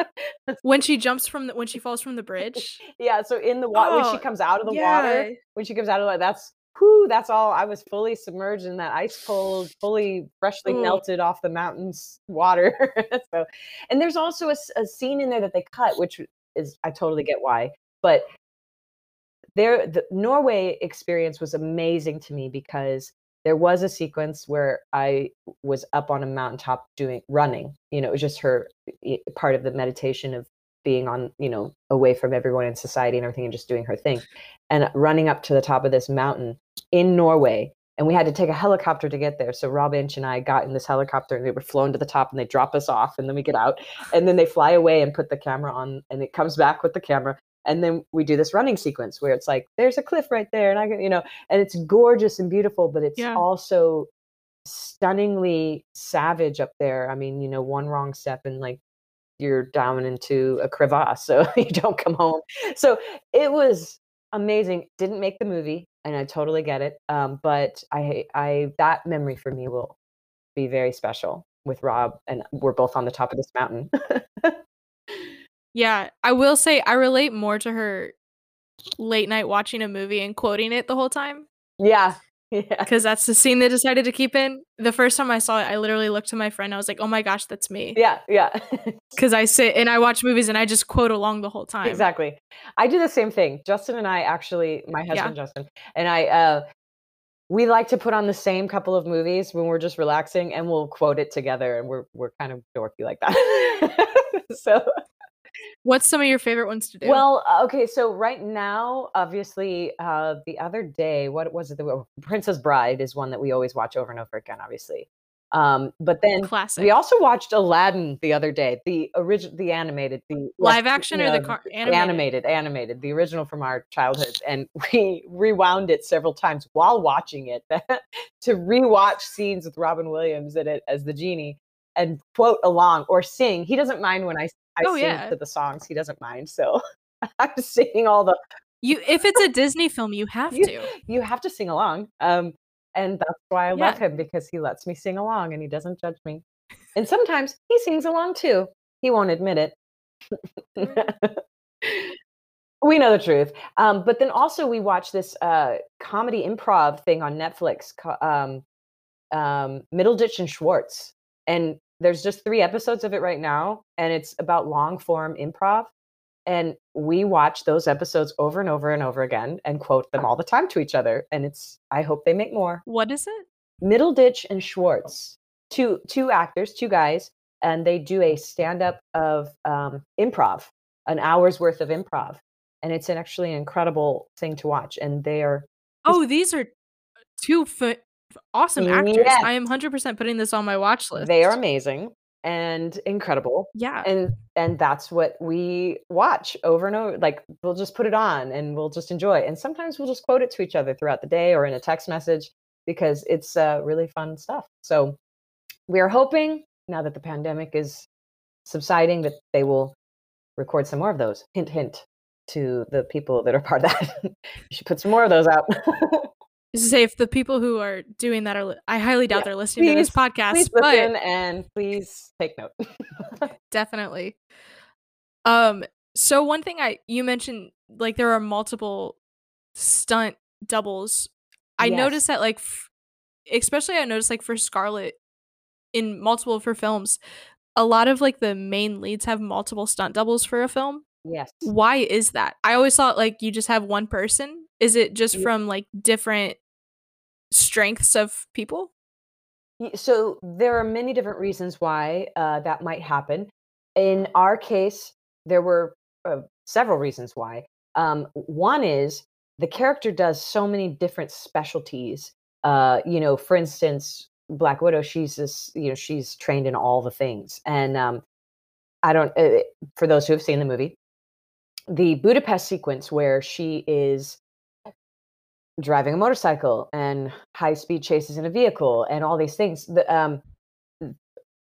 when she jumps from the when she falls from the bridge yeah so in the water Oh, when she oh, comes out of the yeah. water when she comes out of the that's whoo that's all i was fully submerged in that ice cold fully freshly Ooh. melted off the mountains water so and there's also a scene in there that they cut which is i totally get why but there the norway experience was amazing to me because there was a sequence where i was up on a mountaintop doing running you know it was just her eh, part of the meditation of being on you know away from everyone in society and everything and just doing her thing and running up to the top of this mountain in norway and we had to take a helicopter to get there. So rob inch and i got in this helicopter and they were flown to the top and they drop us off and then we get out and then they fly away and put the camera on and it comes back with the camera and then we do this running sequence where it's like there's a cliff right there and i can you know and it's gorgeous and beautiful but it's Yeah. also stunningly savage up there. I mean you know one wrong step and like you're down into a crevasse so you don't come home. So it was amazing. Didn't make the movie and i totally get it um, but i i that memory for me will be very special with rob and we're both on the top of this mountain Yeah, I will say I relate more to her late night watching a movie and quoting it the whole time yeah yeah because that's the scene they decided to keep in. The first time I saw it, I literally looked to my friend. I was like, "Oh my gosh, that's me!" yeah yeah Because I sit and I watch movies and I just quote along the whole time. Exactly. I do the same thing. Justin and I actually, my husband Justin and I, uh, we like to put on the same couple of movies when we're just relaxing, and we'll quote it together, and we're we're kind of dorky like that. so What's some of your favorite ones to do? well, uh, okay. So right now, obviously, uh, the other day, what was it? The Princess Bride is one that we always watch over and over again. Obviously, um, but then classic. we also watched Aladdin the other day, the original, the animated, the Live action you or the car- the animated? animated, animated, the original from our childhood, and we rewound it several times while watching it to rewatch scenes with Robin Williams in it as the genie and quote along or sing. He doesn't mind when I I Oh, sing yeah. to the songs. He doesn't mind, so I'm singing all the. You, if it's a Disney film, you have You- to. You have to sing along, um, and that's why I love him because he lets me sing along and he doesn't judge me. And sometimes he sings along too. He won't admit it. we know the truth. Um, but then also we watch this uh, comedy improv thing on Netflix, um, um, Middleditch and Schwartz, and there's just three episodes of it right now, and it's about long form improv. And we watch those episodes over and over and over again and quote them all the time to each other. And it's I hope they make more. What is it? Middleditch and Schwartz, two two actors, two guys, and they do a stand up of um, improv, an hour's worth of improv, and it's an actually an incredible thing to watch. And they are Oh, these are two f- awesome actors. Yes. I am 100% putting this on my watch list. they are amazing and incredible. Yeah. and and that's what we watch over and over like we'll just put it on and we'll just enjoy it and sometimes we'll just quote it to each other throughout the day or in a text message because it's uh, really fun stuff so we are hoping now that the pandemic is subsiding that they will record some more of those hint hint to the people that are part of that you should put some more of those out to say, if the people who are doing that are, li- I highly doubt Yeah, they're listening to this podcast, please but listen and please take note definitely. Um. So one thing I you mentioned, like there are multiple stunt doubles. I Yes. noticed that, like, f- especially I noticed like for Scarlett in multiple of her films, a lot of like the main leads have multiple stunt doubles for a film. yes Why is that? I always thought like you just have one person. Is it just Yeah. from like different strengths of people? So there are many different reasons why uh, that might happen. In our case, there were uh, several reasons why. Um, one is the character does so many different specialties. Uh, you know, for instance, Black Widow, she's this, you know, she's trained in all the things. And um, I don't, uh, for those who have seen the movie, the Budapest sequence where she is driving a motorcycle and high speed chases in a vehicle and all these things. The, um,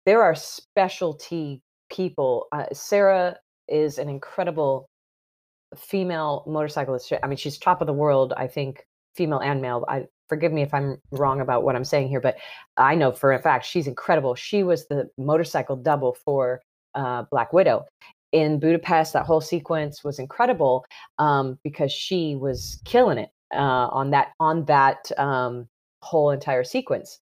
there are specialty people. Uh, Sarah is an incredible female motorcyclist. I mean, she's top of the world, I think, female and male. I forgive me if I'm wrong about what I'm saying here, but I know for a fact she's incredible. She was the motorcycle double for uh, Black Widow. In Budapest, that whole sequence was incredible um, because she was killing it uh, on that on that um, whole entire sequence.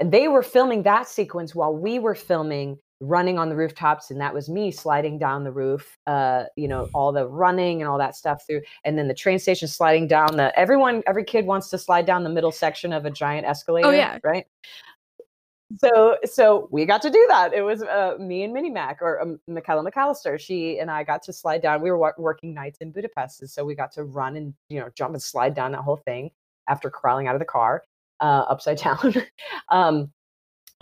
And they were filming that sequence while we were filming running on the rooftops and that was me sliding down the roof uh you know all the running and all that stuff through and then the train station sliding down the everyone every kid wants to slide down the middle section of a giant escalator oh yeah right so so we got to do that it was uh, me and minnie mac or um, michaela mcallister she and i got to slide down we were working nights in budapest and so we got to run and you know jump and slide down that whole thing after crawling out of the car uh, upside down um,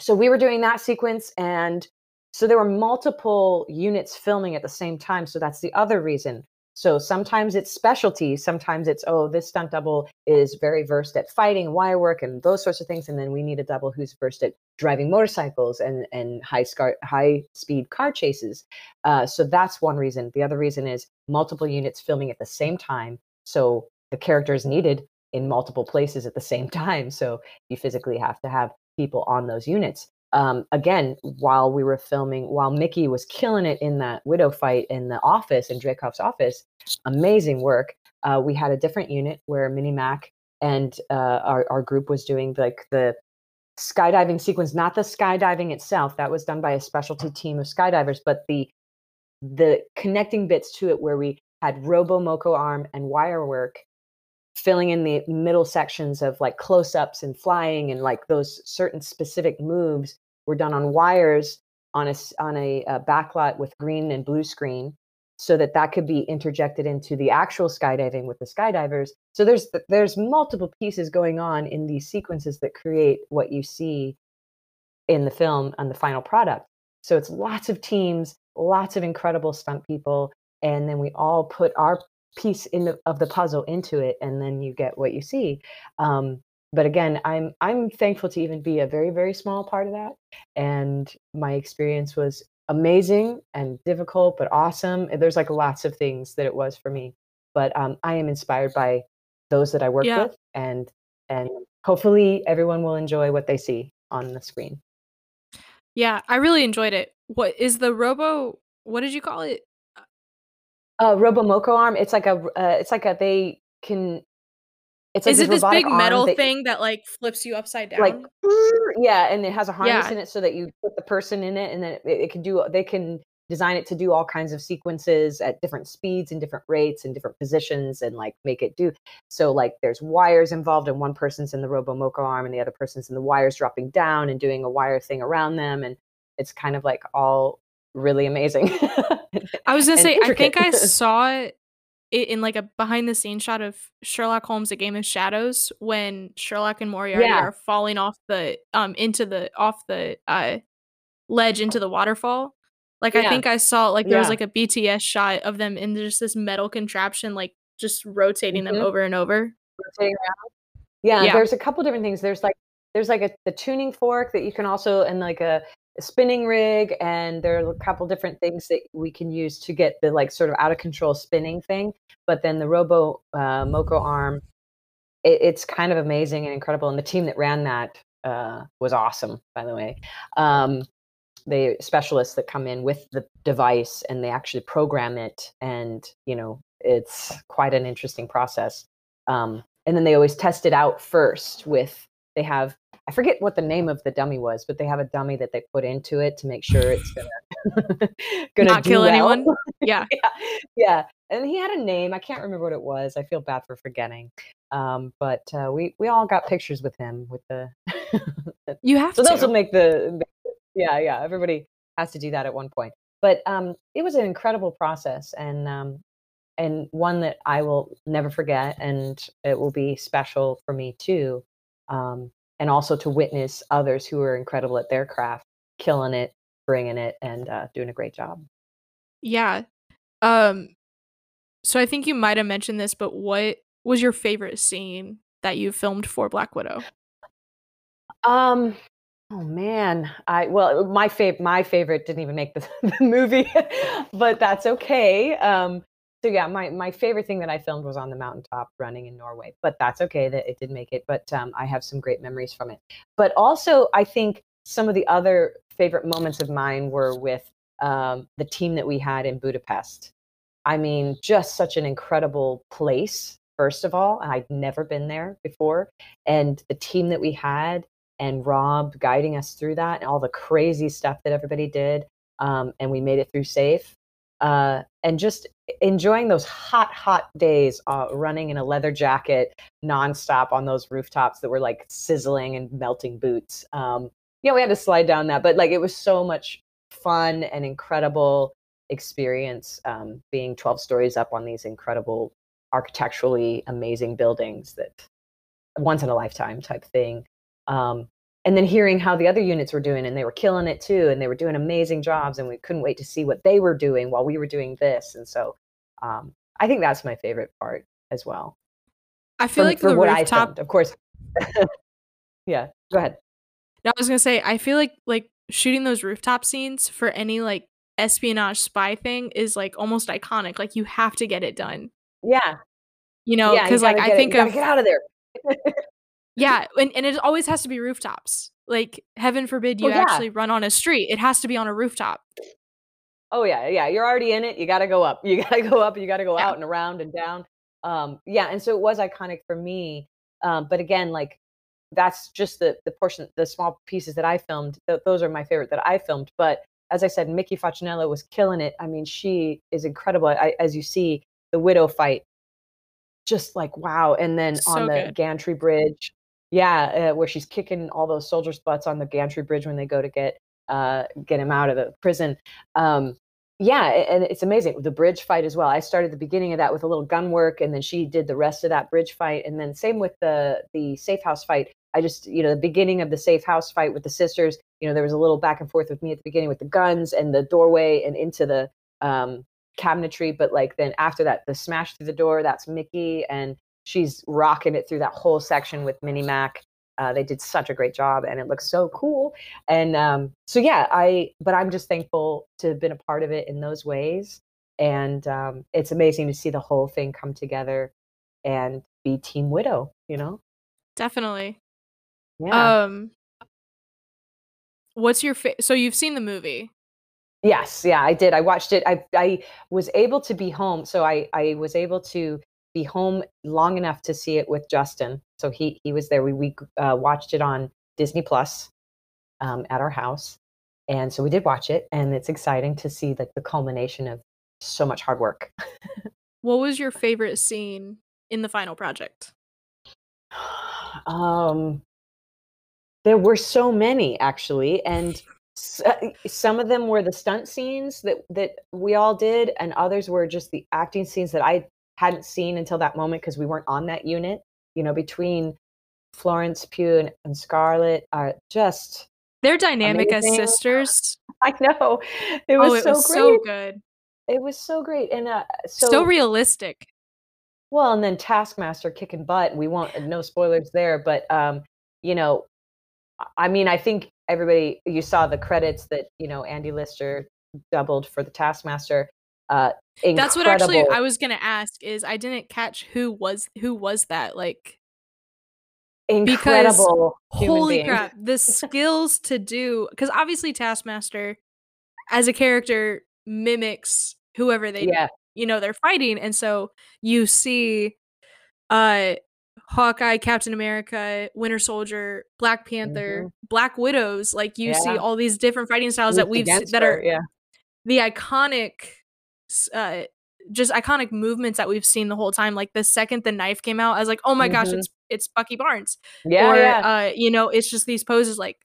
so we were doing that sequence and so there were multiple units filming at the same time. So that's the other reason. So sometimes it's specialty. Sometimes it's, oh, this stunt double is very versed at fighting, wire work, and those sorts of things. And then we need a double who's versed at driving motorcycles and, and high, scar- high speed car chases. Uh, so that's one reason. The other reason is multiple units filming at the same time. So the character is needed in multiple places at the same time. So you physically have to have people on those units um, again, while we were filming, while Mickey was killing it in that widow fight in the office, in Dreykov's office, amazing work. Uh, we had a different unit where Minnie Mac and uh, our, our group was doing like the skydiving sequence, not the skydiving itself. That was done by a specialty team of skydivers, but the the connecting bits to it where we had robo moko arm and wire work filling in the middle sections of like close-ups and flying and like those certain specific moves were done on wires on a on a, a backlot with green and blue screen so that that could be interjected into the actual skydiving with the skydivers. So there's there's multiple pieces going on in these sequences that create what you see in the film and the final product. So it's lots of teams lots of incredible stunt people and then we all put our piece in the, of the puzzle into it and then you get what you see. Um, but again i'm i'm thankful to even be a very very small part of that and my experience was amazing and difficult but awesome there's like lots of things that it was for me but um, i am inspired by those that i work yeah. with and and hopefully everyone will enjoy what they see on the screen yeah i really enjoyed it what is the robo what did you call it uh, Robomoko arm. It's like a. Uh, it's like a. They can. It's like is it this big metal that, thing that like flips you upside down? Like yeah, and it has a harness yeah. in it so that you put the person in it, and then it, it can do. They can design it to do all kinds of sequences at different speeds and different rates and different positions and like make it do so like there's wires involved and one person's in the robomoko arm and the other person's in the wires dropping down and doing a wire thing around them and it's kind of like all really amazing. I was gonna say. I think I saw it in like a behind the scenes shot of Sherlock Holmes: A Game of Shadows when Sherlock and Moriarty yeah. are falling off the um into the off the uh ledge into the waterfall. Like yeah. I think I saw like there yeah. was like a BTS shot of them in just this metal contraption, like just rotating mm-hmm. them over and over. Rotating around. Yeah, yeah, there's a couple different things. There's like there's like a the tuning fork that you can also and like a spinning rig and there are a couple different things that we can use to get the like sort of out of control spinning thing but then the robo uh, moko arm it, it's kind of amazing and incredible and the team that ran that uh, was awesome by the way. Um, the specialists that come in with the device and they actually program it and you know it's quite an interesting process. Um, and then they always test it out first with they have I forget what the name of the dummy was, but they have a dummy that they put into it to make sure it's gonna gonna not kill well. anyone. Yeah. yeah, yeah. And he had a name. I can't remember what it was. I feel bad for forgetting. Um, but uh, we we all got pictures with him with the. you have so to. those will make the. Yeah, yeah. Everybody has to do that at one point. but um, it was an incredible process and um, and one that I will never forget, and it will be special for me too. Um, and also to witness others who are incredible at their craft, killing it, bringing it, and uh, doing a great job. Yeah. Um. So I think you might have mentioned this, but what was your favorite scene that you filmed for Black Widow? Um, Oh man, I well, my favorite my favorite didn't even make the, the movie, but that's okay. Um, so yeah, my my favorite thing that I filmed was on the mountaintop running in Norway, but that's okay that it did make it. But um, I have some great memories from it. But also, I think some of the other favorite moments of mine were with um, the team that we had in Budapest. I mean, just such an incredible place. First of all, I'd never been there before, and the team that we had and Rob guiding us through that and all the crazy stuff that everybody did. Um, and we made it through safe. Uh, and just enjoying those hot, hot days uh, running in a leather jacket nonstop on those rooftops that were like sizzling and melting boots. Um, you know, we had to slide down that, but like it was so much fun and incredible experience um, being 12 stories up on these incredible architecturally amazing buildings that once in a lifetime type thing um, and then hearing how the other units were doing and they were killing it too and they were doing amazing jobs and we couldn't wait to see what they were doing while we were doing this and so um, i think that's my favorite part as well i feel like the rooftop filmed, of course yeah go ahead no, i was gonna say i feel like like shooting those rooftop scenes for any like espionage spy thing is like almost iconic like you have to get it done yeah you know because yeah, like i think of get out of there yeah, and, and it always has to be rooftops. Like heaven forbid you oh, yeah. actually run on a street. It has to be on a rooftop. Oh yeah, yeah. You're already in it. You got to go up. You got to go up. You got to go yeah. out and around and down. Um, yeah, and so it was iconic for me. Um, but again, like that's just the the portion, the small pieces that I filmed. Th- those are my favorite that I filmed. But as I said, Mickey Facchinello was killing it. I mean, she is incredible. I, as you see, the widow fight, just like wow. And then so on the good. Gantry Bridge, yeah, uh, where she's kicking all those soldiers' butts on the Gantry Bridge when they go to get uh, get him out of the prison. Um, yeah, and it's amazing. The bridge fight as well. I started the beginning of that with a little gun work, and then she did the rest of that bridge fight, and then same with the the safe house fight. I just, you know, the beginning of the safe house fight with the sisters. You know, there was a little back and forth with me at the beginning with the guns and the doorway and into the um, cabinetry, but like then after that, the smash through the door. That's Mickey, and she's rocking it through that whole section with Minnie Mac. Uh, they did such a great job, and it looks so cool. And um, so, yeah, I. But I'm just thankful to have been a part of it in those ways, and um, it's amazing to see the whole thing come together and be Team Widow. You know, definitely. Yeah. Um, what's your fa- so you've seen the movie? Yes, yeah, I did. I watched it. I I was able to be home, so I I was able to be home long enough to see it with Justin. So he he was there. We we uh, watched it on Disney Plus um, at our house, and so we did watch it, and it's exciting to see like the culmination of so much hard work. what was your favorite scene in the final project? Um, there were so many actually, and uh, some of them were the stunt scenes that that we all did, and others were just the acting scenes that I hadn't seen until that moment because we weren't on that unit. You know, between Florence Pugh and, and Scarlett are just they're dynamic amazing. as sisters. I know it was, oh, it so, was so good. It was so great and uh, so so realistic. Well, and then Taskmaster kicking butt. We won't no spoilers there, but um, you know, I mean, I think everybody you saw the credits that you know Andy Lister doubled for the Taskmaster. Uh, That's what actually I was gonna ask. Is I didn't catch who was who was that like incredible because holy being. crap the skills to do because obviously taskmaster as a character mimics whoever they yeah. you know they're fighting and so you see uh hawkeye captain america winter soldier black panther mm-hmm. black widows like you yeah. see all these different fighting styles that we've that are yeah the iconic uh, just iconic movements that we've seen the whole time. Like the second the knife came out, I was like, oh my mm-hmm. gosh, it's it's Bucky Barnes. Yeah, or yeah. Uh, you know, it's just these poses like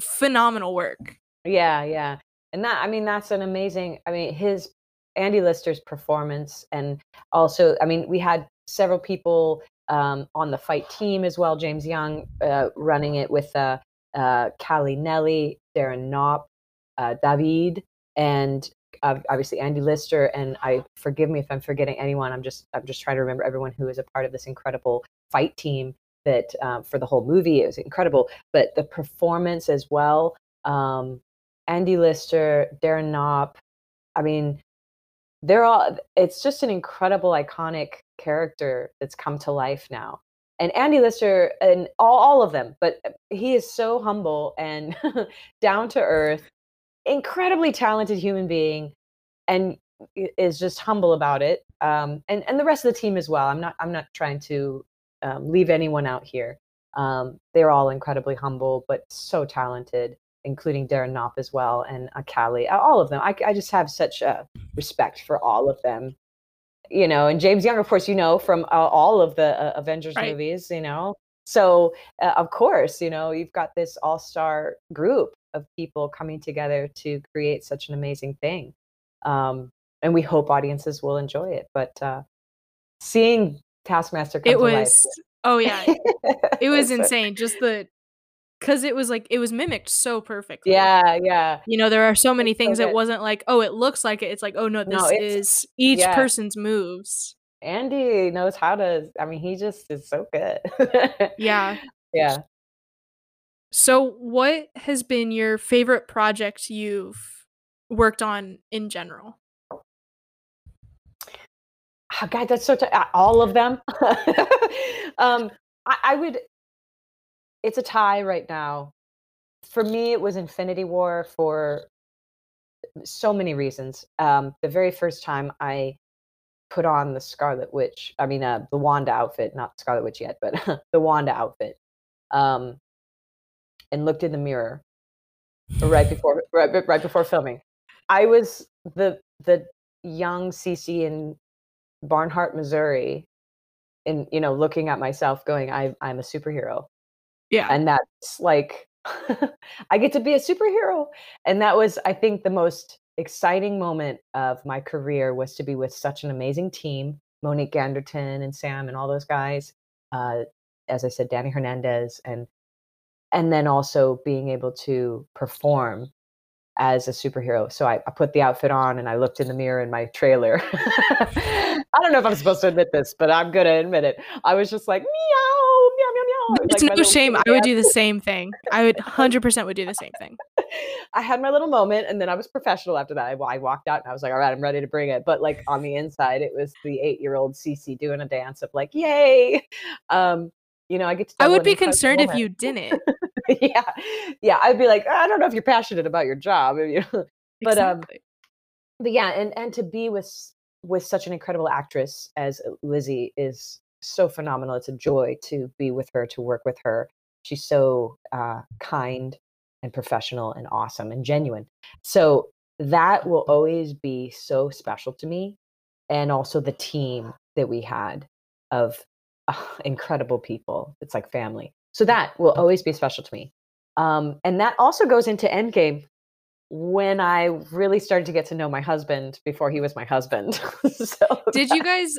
phenomenal work. Yeah, yeah. and that I mean that's an amazing. I mean his Andy Lister's performance, and also I mean we had several people um, on the fight team as well. James Young uh, running it with uh, uh, Callie Nelly, Darren Knopp, uh, David, and obviously Andy Lister. And I forgive me if I'm forgetting anyone. I'm just I'm just trying to remember everyone who is a part of this incredible fight team that um, for the whole movie it was incredible. But the performance as well. Um, Andy Lister, Darren Knopp. I mean, they're all. It's just an incredible, iconic character that's come to life now and Andy Lister and all, all of them, but he is so humble and down to earth, incredibly talented human being, and is just humble about it. Um, and and the rest of the team as well. I'm not I'm not trying to um, leave anyone out here. Um, they're all incredibly humble, but so talented, including Darren Knopp as well, and Callie, all of them. I, I just have such a respect for all of them you know, and James Young, of course, you know from uh, all of the uh, Avengers right. movies, you know. So uh, of course, you know, you've got this all-star group of people coming together to create such an amazing thing, um, and we hope audiences will enjoy it. But uh, seeing Taskmaster, it was. Life, oh yeah, it was insane. Just the because it was like it was mimicked so perfectly. Yeah, yeah. You know, there are so many it's things. So it wasn't like, oh, it looks like it. It's like, oh no, this no, is each yeah. person's moves. Andy knows how to. I mean, he just is so good. yeah. Yeah. So, what has been your favorite project you've worked on in general? Oh, God, that's so. T- all of them. um, I, I would it's a tie right now. For me, it was Infinity War for so many reasons. Um, the very first time I put on the Scarlet Witch, I mean, uh, the Wanda outfit, not Scarlet Witch yet, but the Wanda outfit, um, and looked in the mirror right before right, right before filming. I was the the young Cece in Barnhart, Missouri, and you know, looking at myself, going, "I I'm a superhero." Yeah. And that's like, I get to be a superhero. And that was, I think, the most exciting moment of my career was to be with such an amazing team Monique Ganderton and Sam and all those guys. Uh, as I said, Danny Hernandez and and then also being able to perform as a superhero. So I, I, put the outfit on and I looked in the mirror in my trailer. I don't know if I'm supposed to admit this, but I'm gonna admit it. I was just like meow meow, meow, meow. it's like no shame. I would do the same thing. I would 100% would do the same thing. I had my little moment and then I was professional after that. I, I, walked out and I was like, all right, I'm ready to bring it. But like on the inside, it was the eight year old Cece doing a dance of like, yay. Um, you know, I get to. I would be concerned if you didn't. yeah. Yeah. I'd be like, I don't know if you're passionate about your job. You? But, um, exactly. um, but yeah. And, and to be with, with such an incredible actress as Lizzie is so phenomenal. It's a joy to be with her, to work with her. She's so uh, kind and professional and awesome and genuine. So that will always be so special to me. And also the team that we had of uh, incredible people. It's like family. So that will always be special to me. Um, and that also goes into Endgame when I really started to get to know my husband before he was my husband. so did you guys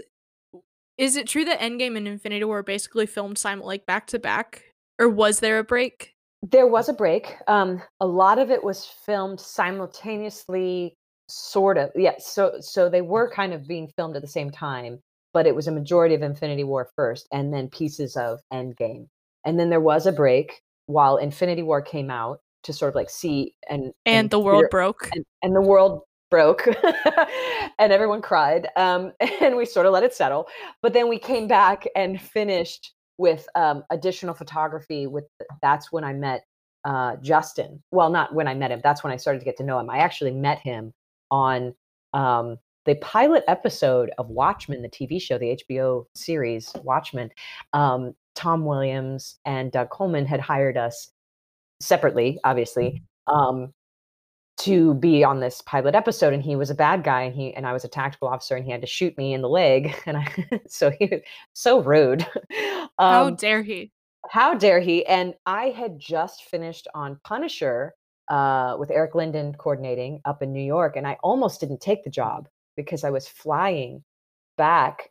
is it true that Endgame and Infinity War basically filmed simul like back to back, or was there a break? There was a break. Um, a lot of it was filmed simultaneously, sort of. Yeah, so so they were kind of being filmed at the same time, but it was a majority of Infinity War first, and then pieces of Endgame, and then there was a break while Infinity War came out to sort of like see and and, and the world broke and, and the world broke and everyone cried um, and we sort of let it settle but then we came back and finished with um, additional photography with that's when i met uh, justin. Well not when i met him that's when i started to get to know him. I actually met him on um, the pilot episode of watchmen the tv show the hbo series watchmen. Um, tom williams and doug coleman had hired us separately obviously um, to be on this pilot episode and he was a bad guy and he and I was a tactical officer and he had to shoot me in the leg and I so he was so rude. Um, how dare he? How dare he? And I had just finished on Punisher uh, with Eric Linden coordinating up in New York, and I almost didn't take the job because I was flying back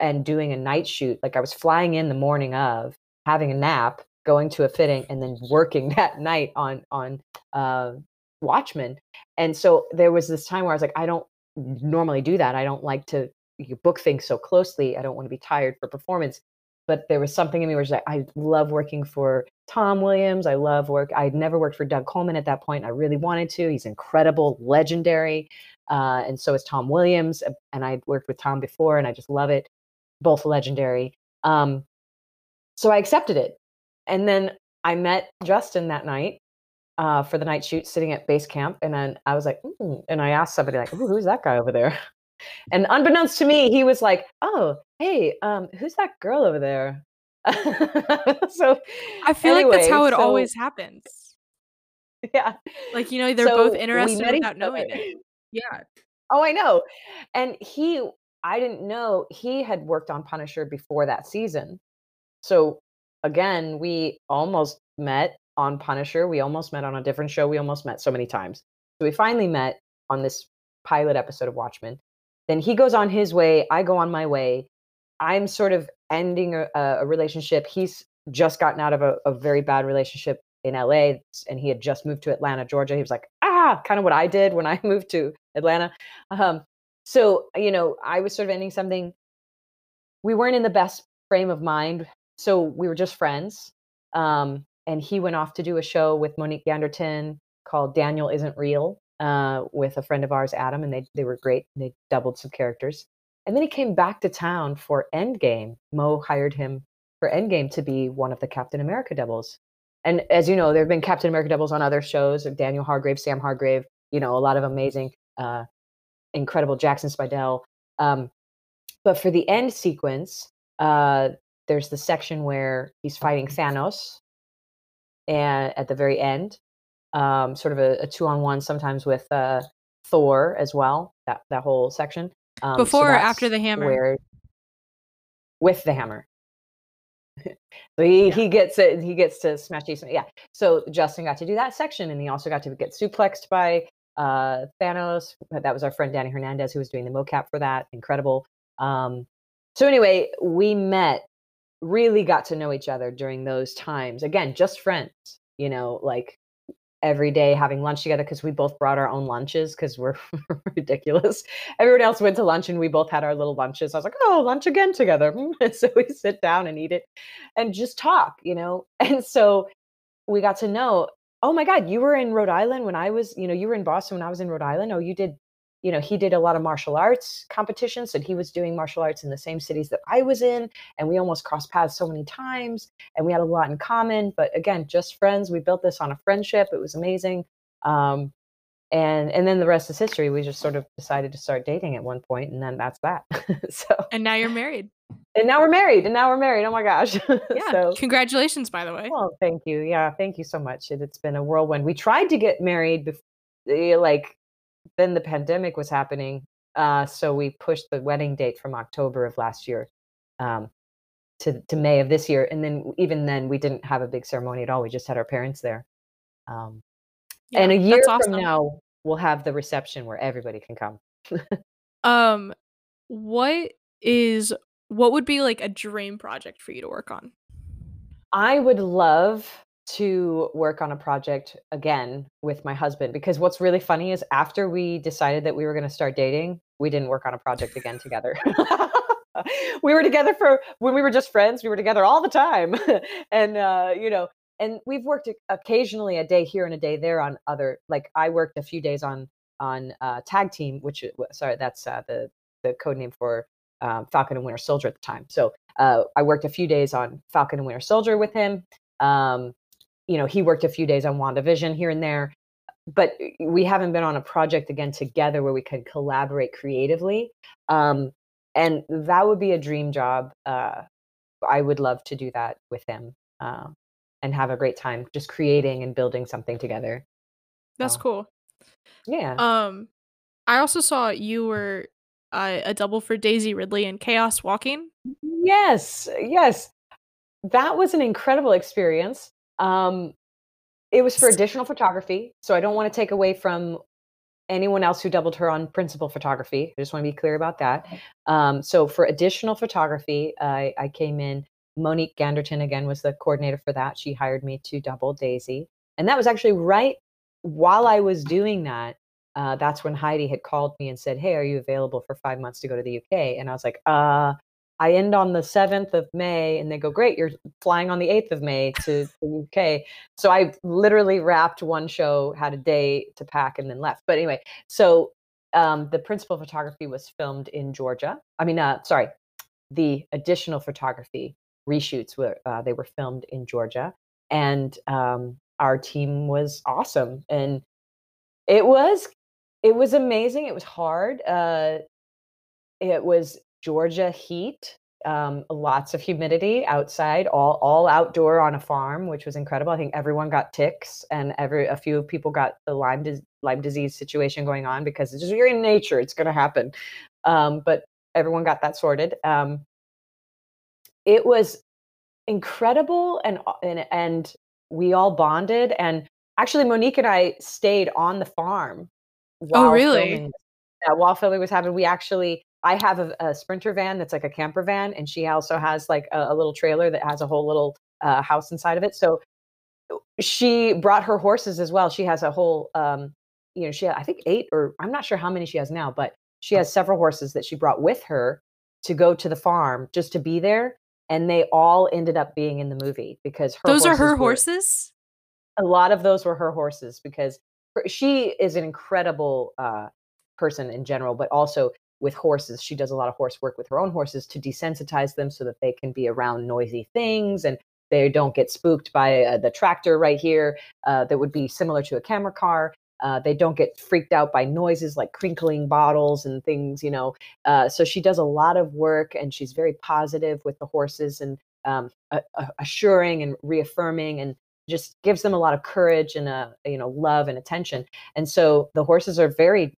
and doing a night shoot. Like I was flying in the morning of, having a nap, going to a fitting, and then working that night on on uh, Watchmen. And so there was this time where I was like, I don't normally do that. I don't like to you book things so closely. I don't want to be tired for performance. But there was something in me where like, I love working for Tom Williams. I love work. I'd never worked for Doug Coleman at that point. I really wanted to. He's incredible, legendary. Uh, and so is Tom Williams. And I'd worked with Tom before and I just love it. Both legendary. Um, so I accepted it. And then I met Justin that night uh, for the night shoot sitting at base camp. And then I was like, mm. and I asked somebody like, who's that guy over there? And unbeknownst to me, he was like, oh, hey, um, who's that girl over there? so I feel anyway, like that's how it so, always happens. Yeah. Like, you know, they're so both interested without knowing it. Yeah. Oh, I know. And he, I didn't know he had worked on Punisher before that season. So again, we almost met on Punisher. We almost met on a different show. We almost met so many times. So we finally met on this pilot episode of Watchmen. Then he goes on his way. I go on my way. I'm sort of ending a, a relationship. He's just gotten out of a, a, very bad relationship in LA and he had just moved to Atlanta, Georgia. He was like, ah, kind of what I did when I moved to Atlanta. Um, so, you know, I was sort of ending something. We weren't in the best frame of mind. So we were just friends. Um, and he went off to do a show with Monique Ganderton called Daniel Isn't Real uh, with a friend of ours, Adam, and they they were great. They doubled some characters, and then he came back to town for Endgame. Mo hired him for Endgame to be one of the Captain America doubles. And as you know, there have been Captain America doubles on other shows. Of Daniel Hargrave, Sam Hargrave, you know, a lot of amazing, uh, incredible Jackson Spidell. Um, but for the end sequence, uh, there's the section where he's fighting Thanos, and at the very end, um, sort of a, a two on one, sometimes with uh, Thor as well. That that whole section. Um, Before so or after the hammer? Where, with the hammer. so he, yeah. he gets it. He gets to smash Jason. Yeah. So Justin got to do that section, and he also got to get suplexed by uh, Thanos. That was our friend Danny Hernandez who was doing the mocap for that. Incredible. Um, so anyway, we met, really got to know each other during those times. Again, just friends. You know, like every day having lunch together because we both brought our own lunches because we're ridiculous. Everyone else went to lunch and we both had our little lunches. I was like, oh, lunch again together. so we sit down and eat it and just talk, you know? And so we got to know, oh my God, you were in Rhode Island when I was, you know, you were in Boston when I was in Rhode Island. Oh, you did you know, he did a lot of martial arts competitions, and he was doing martial arts in the same cities that I was in, and we almost crossed paths so many times, and we had a lot in common. But again, just friends. We built this on a friendship. It was amazing, um, and and then the rest is history. We just sort of decided to start dating at one point, and then that's that. so and now you're married. And now we're married. And now we're married. Oh my gosh! Yeah. so congratulations, by the way. Well, thank you. Yeah, thank you so much. It, it's been a whirlwind. We tried to get married before, eh, like then the pandemic was happening. Uh, so we pushed the wedding date from October of last year um, to, to May of this year. And then even then, we didn't have a big ceremony at all. We just had our parents there. Um, yeah, and a year awesome. from now, we'll have the reception where everybody can come. um, what is what would be like a dream project for you to work on? I would love to work on a project again with my husband because what's really funny is after we decided that we were going to start dating, we didn't work on a project again together. we were together for when we were just friends, we were together all the time. and uh, you know, and we've worked occasionally a day here and a day there on other like I worked a few days on on uh, tag team, which sorry, that's uh, the the code name for um, Falcon and Winter Soldier at the time. So uh, I worked a few days on Falcon and Winter Soldier with him. Um, you know, he worked a few days on WandaVision here and there, but we haven't been on a project again together where we could collaborate creatively. Um, and that would be a dream job. Uh, I would love to do that with him uh, and have a great time just creating and building something together. That's so, cool. Yeah. Um, I also saw you were uh, a double for Daisy Ridley in Chaos Walking. Yes, yes. That was an incredible experience. Um, it was for additional photography. So I don't want to take away from anyone else who doubled her on principal photography. I just want to be clear about that. Um, so for additional photography, I, I came in. Monique Ganderton again was the coordinator for that. She hired me to double Daisy, and that was actually right while I was doing that. Uh, that's when Heidi had called me and said, "Hey, are you available for five months to go to the UK?" And I was like, "Uh, I end on the 7th of May and they go, Great, you're flying on the 8th of May to the UK. So I literally wrapped one show, had a day to pack, and then left. But anyway, so um, the principal photography was filmed in Georgia. I mean, uh, sorry, the additional photography reshoots were uh, they were filmed in Georgia, and um, our team was awesome, and it was it was amazing. It was hard. Uh, it was Georgia heat, um, lots of humidity outside, all all outdoor on a farm, which was incredible. I think everyone got ticks, and every a few people got the Lyme dis- Lyme disease situation going on because it's just you're in nature, it's going to happen. Um, but everyone got that sorted. Um, it was incredible, and and and we all bonded. And actually, Monique and I stayed on the farm. oh, really? Filming, yeah, while filming was happening, we actually I have a, a, sprinter van that's like a camper van, and she also has like a, a little trailer that has a whole little uh, house inside of it. So she brought her horses as well. She has a whole, um, you know, she had, I think eight or I'm not sure how many she has now, but she has several horses that she brought with her to go to the farm just to be there. And they all ended up being in the movie because her those are her were, horses. A lot of those were her horses because her, she is an incredible uh, person in general, but also with horses. She does a lot of horse work with her own horses to desensitize them so that they can be around noisy things and they don't get spooked by uh, the tractor right here uh, that would be similar to a camera car. Uh, they don't get freaked out by noises like crinkling bottles and things, you know. Uh, so she does a lot of work and she's very positive with the horses and um, assuring and reaffirming and just gives them a lot of courage and a uh, you know love and attention. And so the horses are very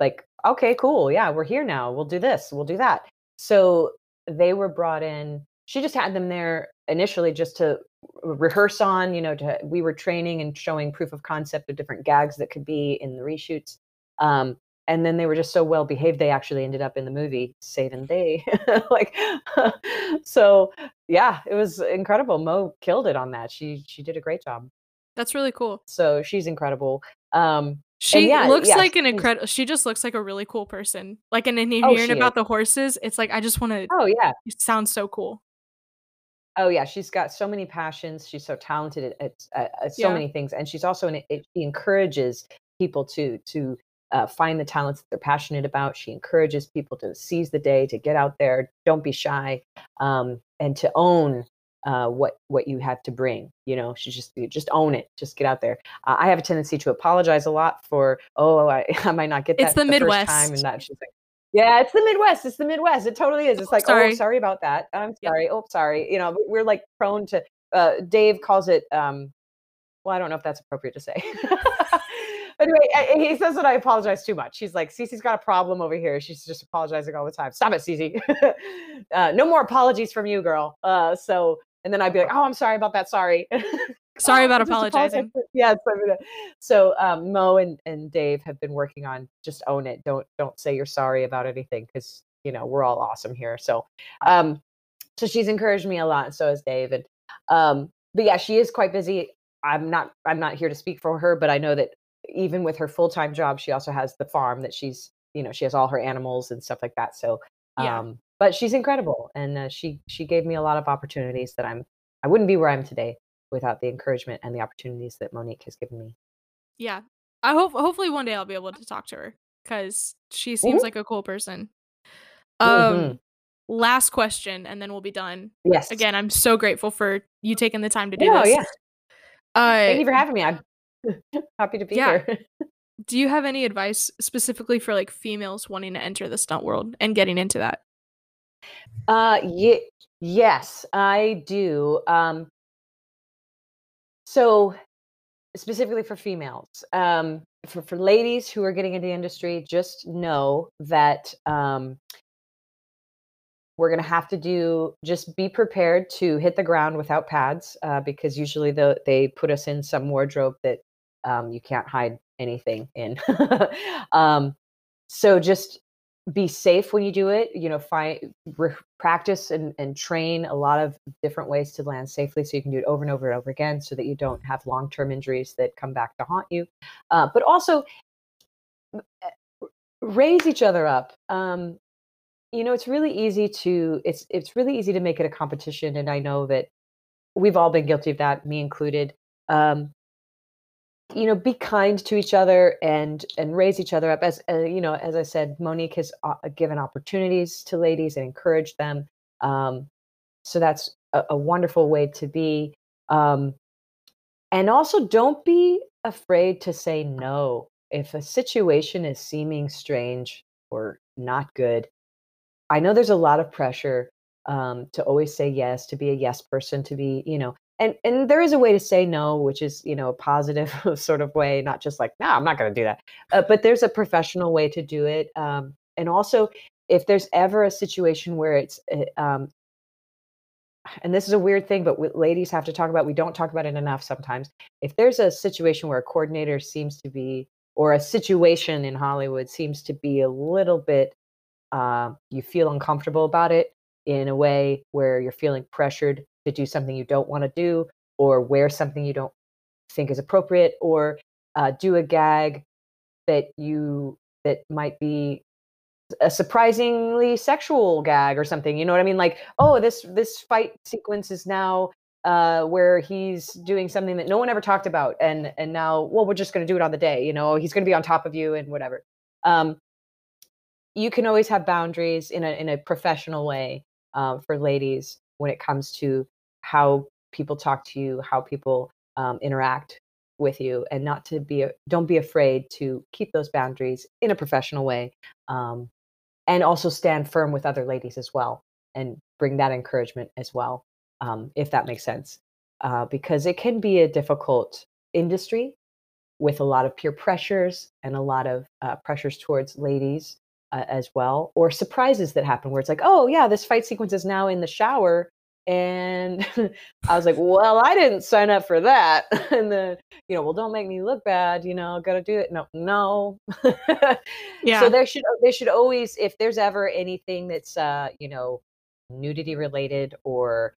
like okay, cool. Yeah, we're here now. We'll do this. We'll do that. So they were brought in. She just had them there initially just to rehearse on, you know, to, we were training and showing proof of concept of different gags that could be in the reshoots. Um, and then they were just so well behaved they actually ended up in the movie saving day like so yeah it was incredible mo killed it on that she she did a great job that's really cool so she's incredible um she yeah, looks yeah, like an incredible. She just looks like a really cool person. Like, and then oh, hearing about is. the horses, it's like I just want to. Oh yeah, it sounds so cool. Oh yeah, she's got so many passions. She's so talented at, at, at so yeah. many things, and she's also an, it, she encourages people to to uh, find the talents that they're passionate about. She encourages people to seize the day, to get out there, don't be shy, um, and to own uh, what what you have to bring. You know, she just just own it. Just get out there. Uh, I have a tendency to apologize a lot for oh I, I might not get that. It's the, the Midwest time, and that she's like. Yeah, it's the Midwest. It's the Midwest. It totally is. It's like, sorry. oh, sorry about that. I'm sorry. Yep. Oh, sorry. You know, we're like prone to. Uh, Dave calls it. Um, well, I don't know if that's appropriate to say. anyway, he says that I apologize too much. He's like, Cece's got a problem over here. She's just apologizing all the time. Stop it, Cece. uh, no more apologies from you, girl. Uh, so and then I'd be like, "Oh, I'm sorry about that. Sorry." sorry about apologizing. Yeah. So um, Mo and, and Dave have been working on just own it. Don't don't say you're sorry about anything because you know we're all awesome here. So um, so she's encouraged me a lot, so has Dave. And um, but yeah, she is quite busy. I'm not I'm not here to speak for her, but I know that even with her full time job, she also has the farm that she's you know she has all her animals and stuff like that. So yeah. But she's incredible, and uh, she she gave me a lot of opportunities that I'm I wouldn't be where I am today without the encouragement and the opportunities that Monique has given me. Yeah, I hope hopefully one day I'll be able to talk to her because she seems mm-hmm. like a cool person. Um, mm-hmm. last question, and then we'll be done. Yes. Again, I'm so grateful for you taking the time to do this. oh, this. Yeah. Uh, Thank you for having me. I'm happy to be yeah. here. do you have any advice specifically for like females wanting to enter the stunt world and getting into that? Uh, ye- yes, I do. Um, so specifically for females, um, for, for ladies who are getting into the industry, just know that um, we're going to have to do just be prepared to hit the ground without pads uh, because usually the, they put us in some wardrobe that um, you can't hide anything in. um, so just be safe when you do it. You know, find re- practice and, and train a lot of different ways to land safely, so you can do it over and over and over again, so that you don't have long term injuries that come back to haunt you. Uh, but also eh, raise each other up. Um, you know, it's really easy to it's it's really easy to make it a competition, and I know that we've all been guilty of that, me included. Um, you know be kind to each other and and raise each other up. As uh, you know as i said monique has uh, given opportunities to ladies and encouraged them um, so that's a, a, wonderful way to be um, and also don't be afraid to say no if a situation is seeming strange or not good. I know there's a lot of pressure um, to always say yes to be a yes person to be you know and and there is a way to say no which is you know a positive sort of way not just like no i'm not going to do that. Uh, but there's a professional way to do it um, and also if there's ever a situation where it's eh, um, and this is a weird thing but ladies have to talk about we don't talk about it enough sometimes. If there's a situation where a coordinator seems to be or a situation in hollywood seems to be a little bit uh, you feel uncomfortable about it in a way where you're feeling pressured to do something you don't want to do or wear something you don't think is appropriate or uh, do a gag that you that might be a surprisingly sexual gag or something you know what i mean? Like oh this this fight sequence is now uh, where he's doing something that no one ever talked about and and now well we're just going to do it on the day you know he's going to be on top of you and whatever. Um, you can always have boundaries in a in a professional way uh, for ladies when it comes to how people talk to you, how people um, interact with you, and not to be don't be afraid to keep those boundaries in a professional way, um, and also stand firm with other ladies as well, and bring that encouragement as well, um, if that makes sense, uh, because it can be a difficult industry with a lot of peer pressures and a lot of uh, pressures towards ladies uh, as well, or surprises that happen where it's like, oh yeah, this fight sequence is now in the shower and I was like, well, I didn't sign up for that. and then, you know, well, don't make me look bad, you know, gotta do it. No, no. yeah. So there should there should always, if there's ever anything that's uh, you know, nudity related or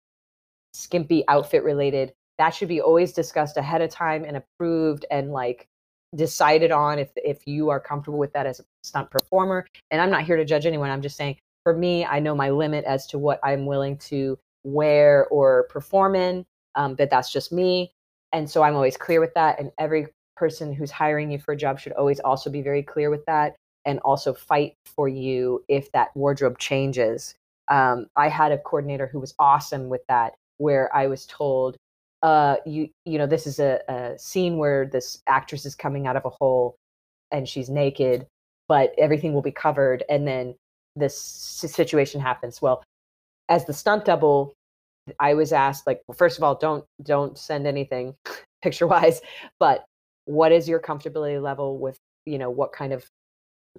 skimpy outfit related, that should be always discussed ahead of time and approved and like decided on if if you are comfortable with that as a stunt performer. And I'm not here to judge anyone. I'm just saying for me, I know my limit as to what I'm willing to wear or perform in, um, but that's just me. And so I'm always clear with that. And every person who's hiring you for a job should always also be very clear with that and also fight for you if that wardrobe changes. Um, I had a coordinator who was awesome with that, where I was told, uh, you you know, this is a, a scene where this actress is coming out of a hole and she's naked, but everything will be covered, and then this situation happens. Well, as the stunt double, I was asked like, well, first of all, don't don't send anything picture wise, but what is your comfortability level with you know what kind of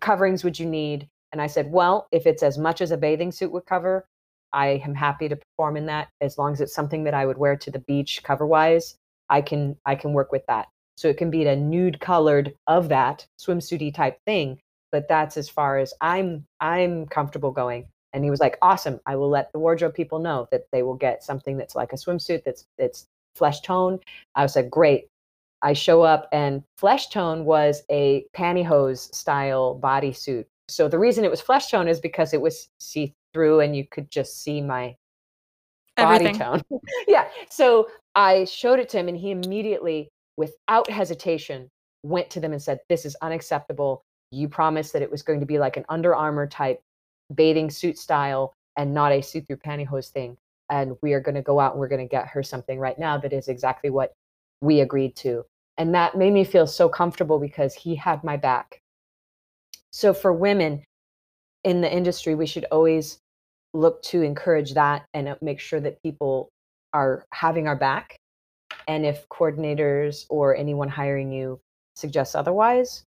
coverings would you need? And I said, well, if it's as much as a bathing suit would cover, I am happy to perform in that as long as it's something that I would wear to the beach cover wise. I can I can work with that. So it can be a nude colored of that swimsuity type thing, but that's as far as I'm I'm comfortable going and he was like awesome. I will let the wardrobe people know that they will get something that's like a swimsuit that's it's flesh tone. I was like great. I show up and flesh tone was a pantyhose style bodysuit. So the reason it was flesh tone is because it was see through and you could just see my body Everything. tone. Yeah. So i showed it to him and he immediately without hesitation went to them and said this is unacceptable. You promised that it was going to be like an Under Armour type bathing suit style and not a see-through pantyhose thing. And we are going to go out and we're going to get her something right now that is exactly what we agreed to. And that made me feel so comfortable because he had my back. So for women in the industry, we should always look to encourage that and uh, make sure that people are having our back. And if coordinators or anyone hiring you suggests otherwise,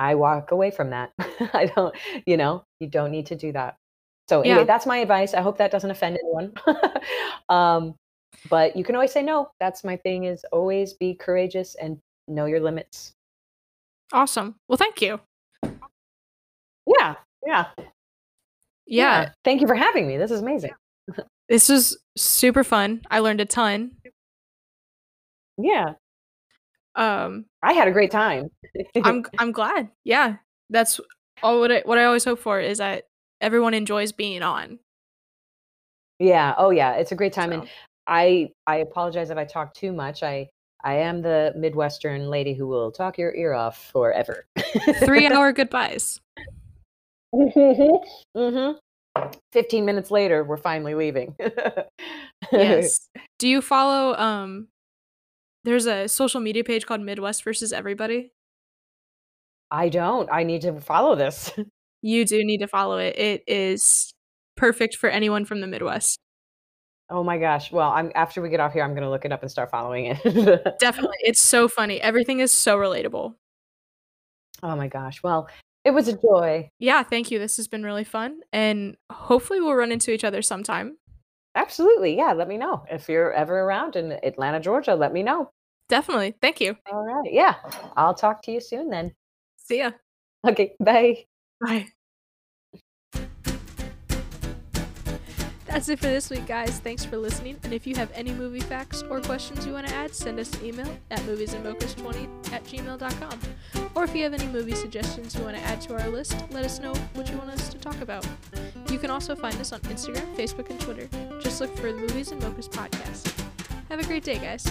I walk away from that. I don't, you know, you don't need to do that. So anyway, Yeah. that's my advice. I hope that doesn't offend anyone. um, but you can always say no. That's my thing. Is always be courageous and know your limits. Awesome. Well, thank you. Yeah, yeah, Yeah, Thank you for having me. This is amazing. this was super fun. I learned a ton. Yeah, Um, I had a great time. I'm I'm glad. Yeah, that's all what I what I always hope for is that everyone enjoys being on. yeah. Oh yeah, it's a great time. So, And I I apologize if I talk too much. I I am the Midwestern lady who will talk your ear off forever. three hour goodbyes. mm-hmm. 15 minutes later, we're finally leaving. Yes. Do you follow um there's a social media page called Midwest versus Everybody? I don't. I need to follow this. You do need to follow it. It is perfect for anyone from the Midwest. Oh my gosh. Well, I'm after we get off here, I'm gonna look it up and start following it. Definitely. It's so funny. Everything is so relatable. oh my gosh. Well, it was a joy. Yeah, thank you. This has been really fun and hopefully we'll run into each other sometime. Absolutely. Yeah. Let me know. If you're ever around in Atlanta, Georgia, let me know. Definitely. Thank you. All right. Yeah. I'll talk to you soon then. See ya. Okay. Bye. Bye. That's it for this week, guys. Thanks for listening. And if you have any movie facts or questions you want to add, send us an email at moviesandmochas20 at gmail.com. Or if you have any movie suggestions you want to add to our list, let us know what you want us to talk about. You can also find us on Instagram, Facebook, and Twitter. Just look for the Movies and Mochas podcast. Have a great day, guys.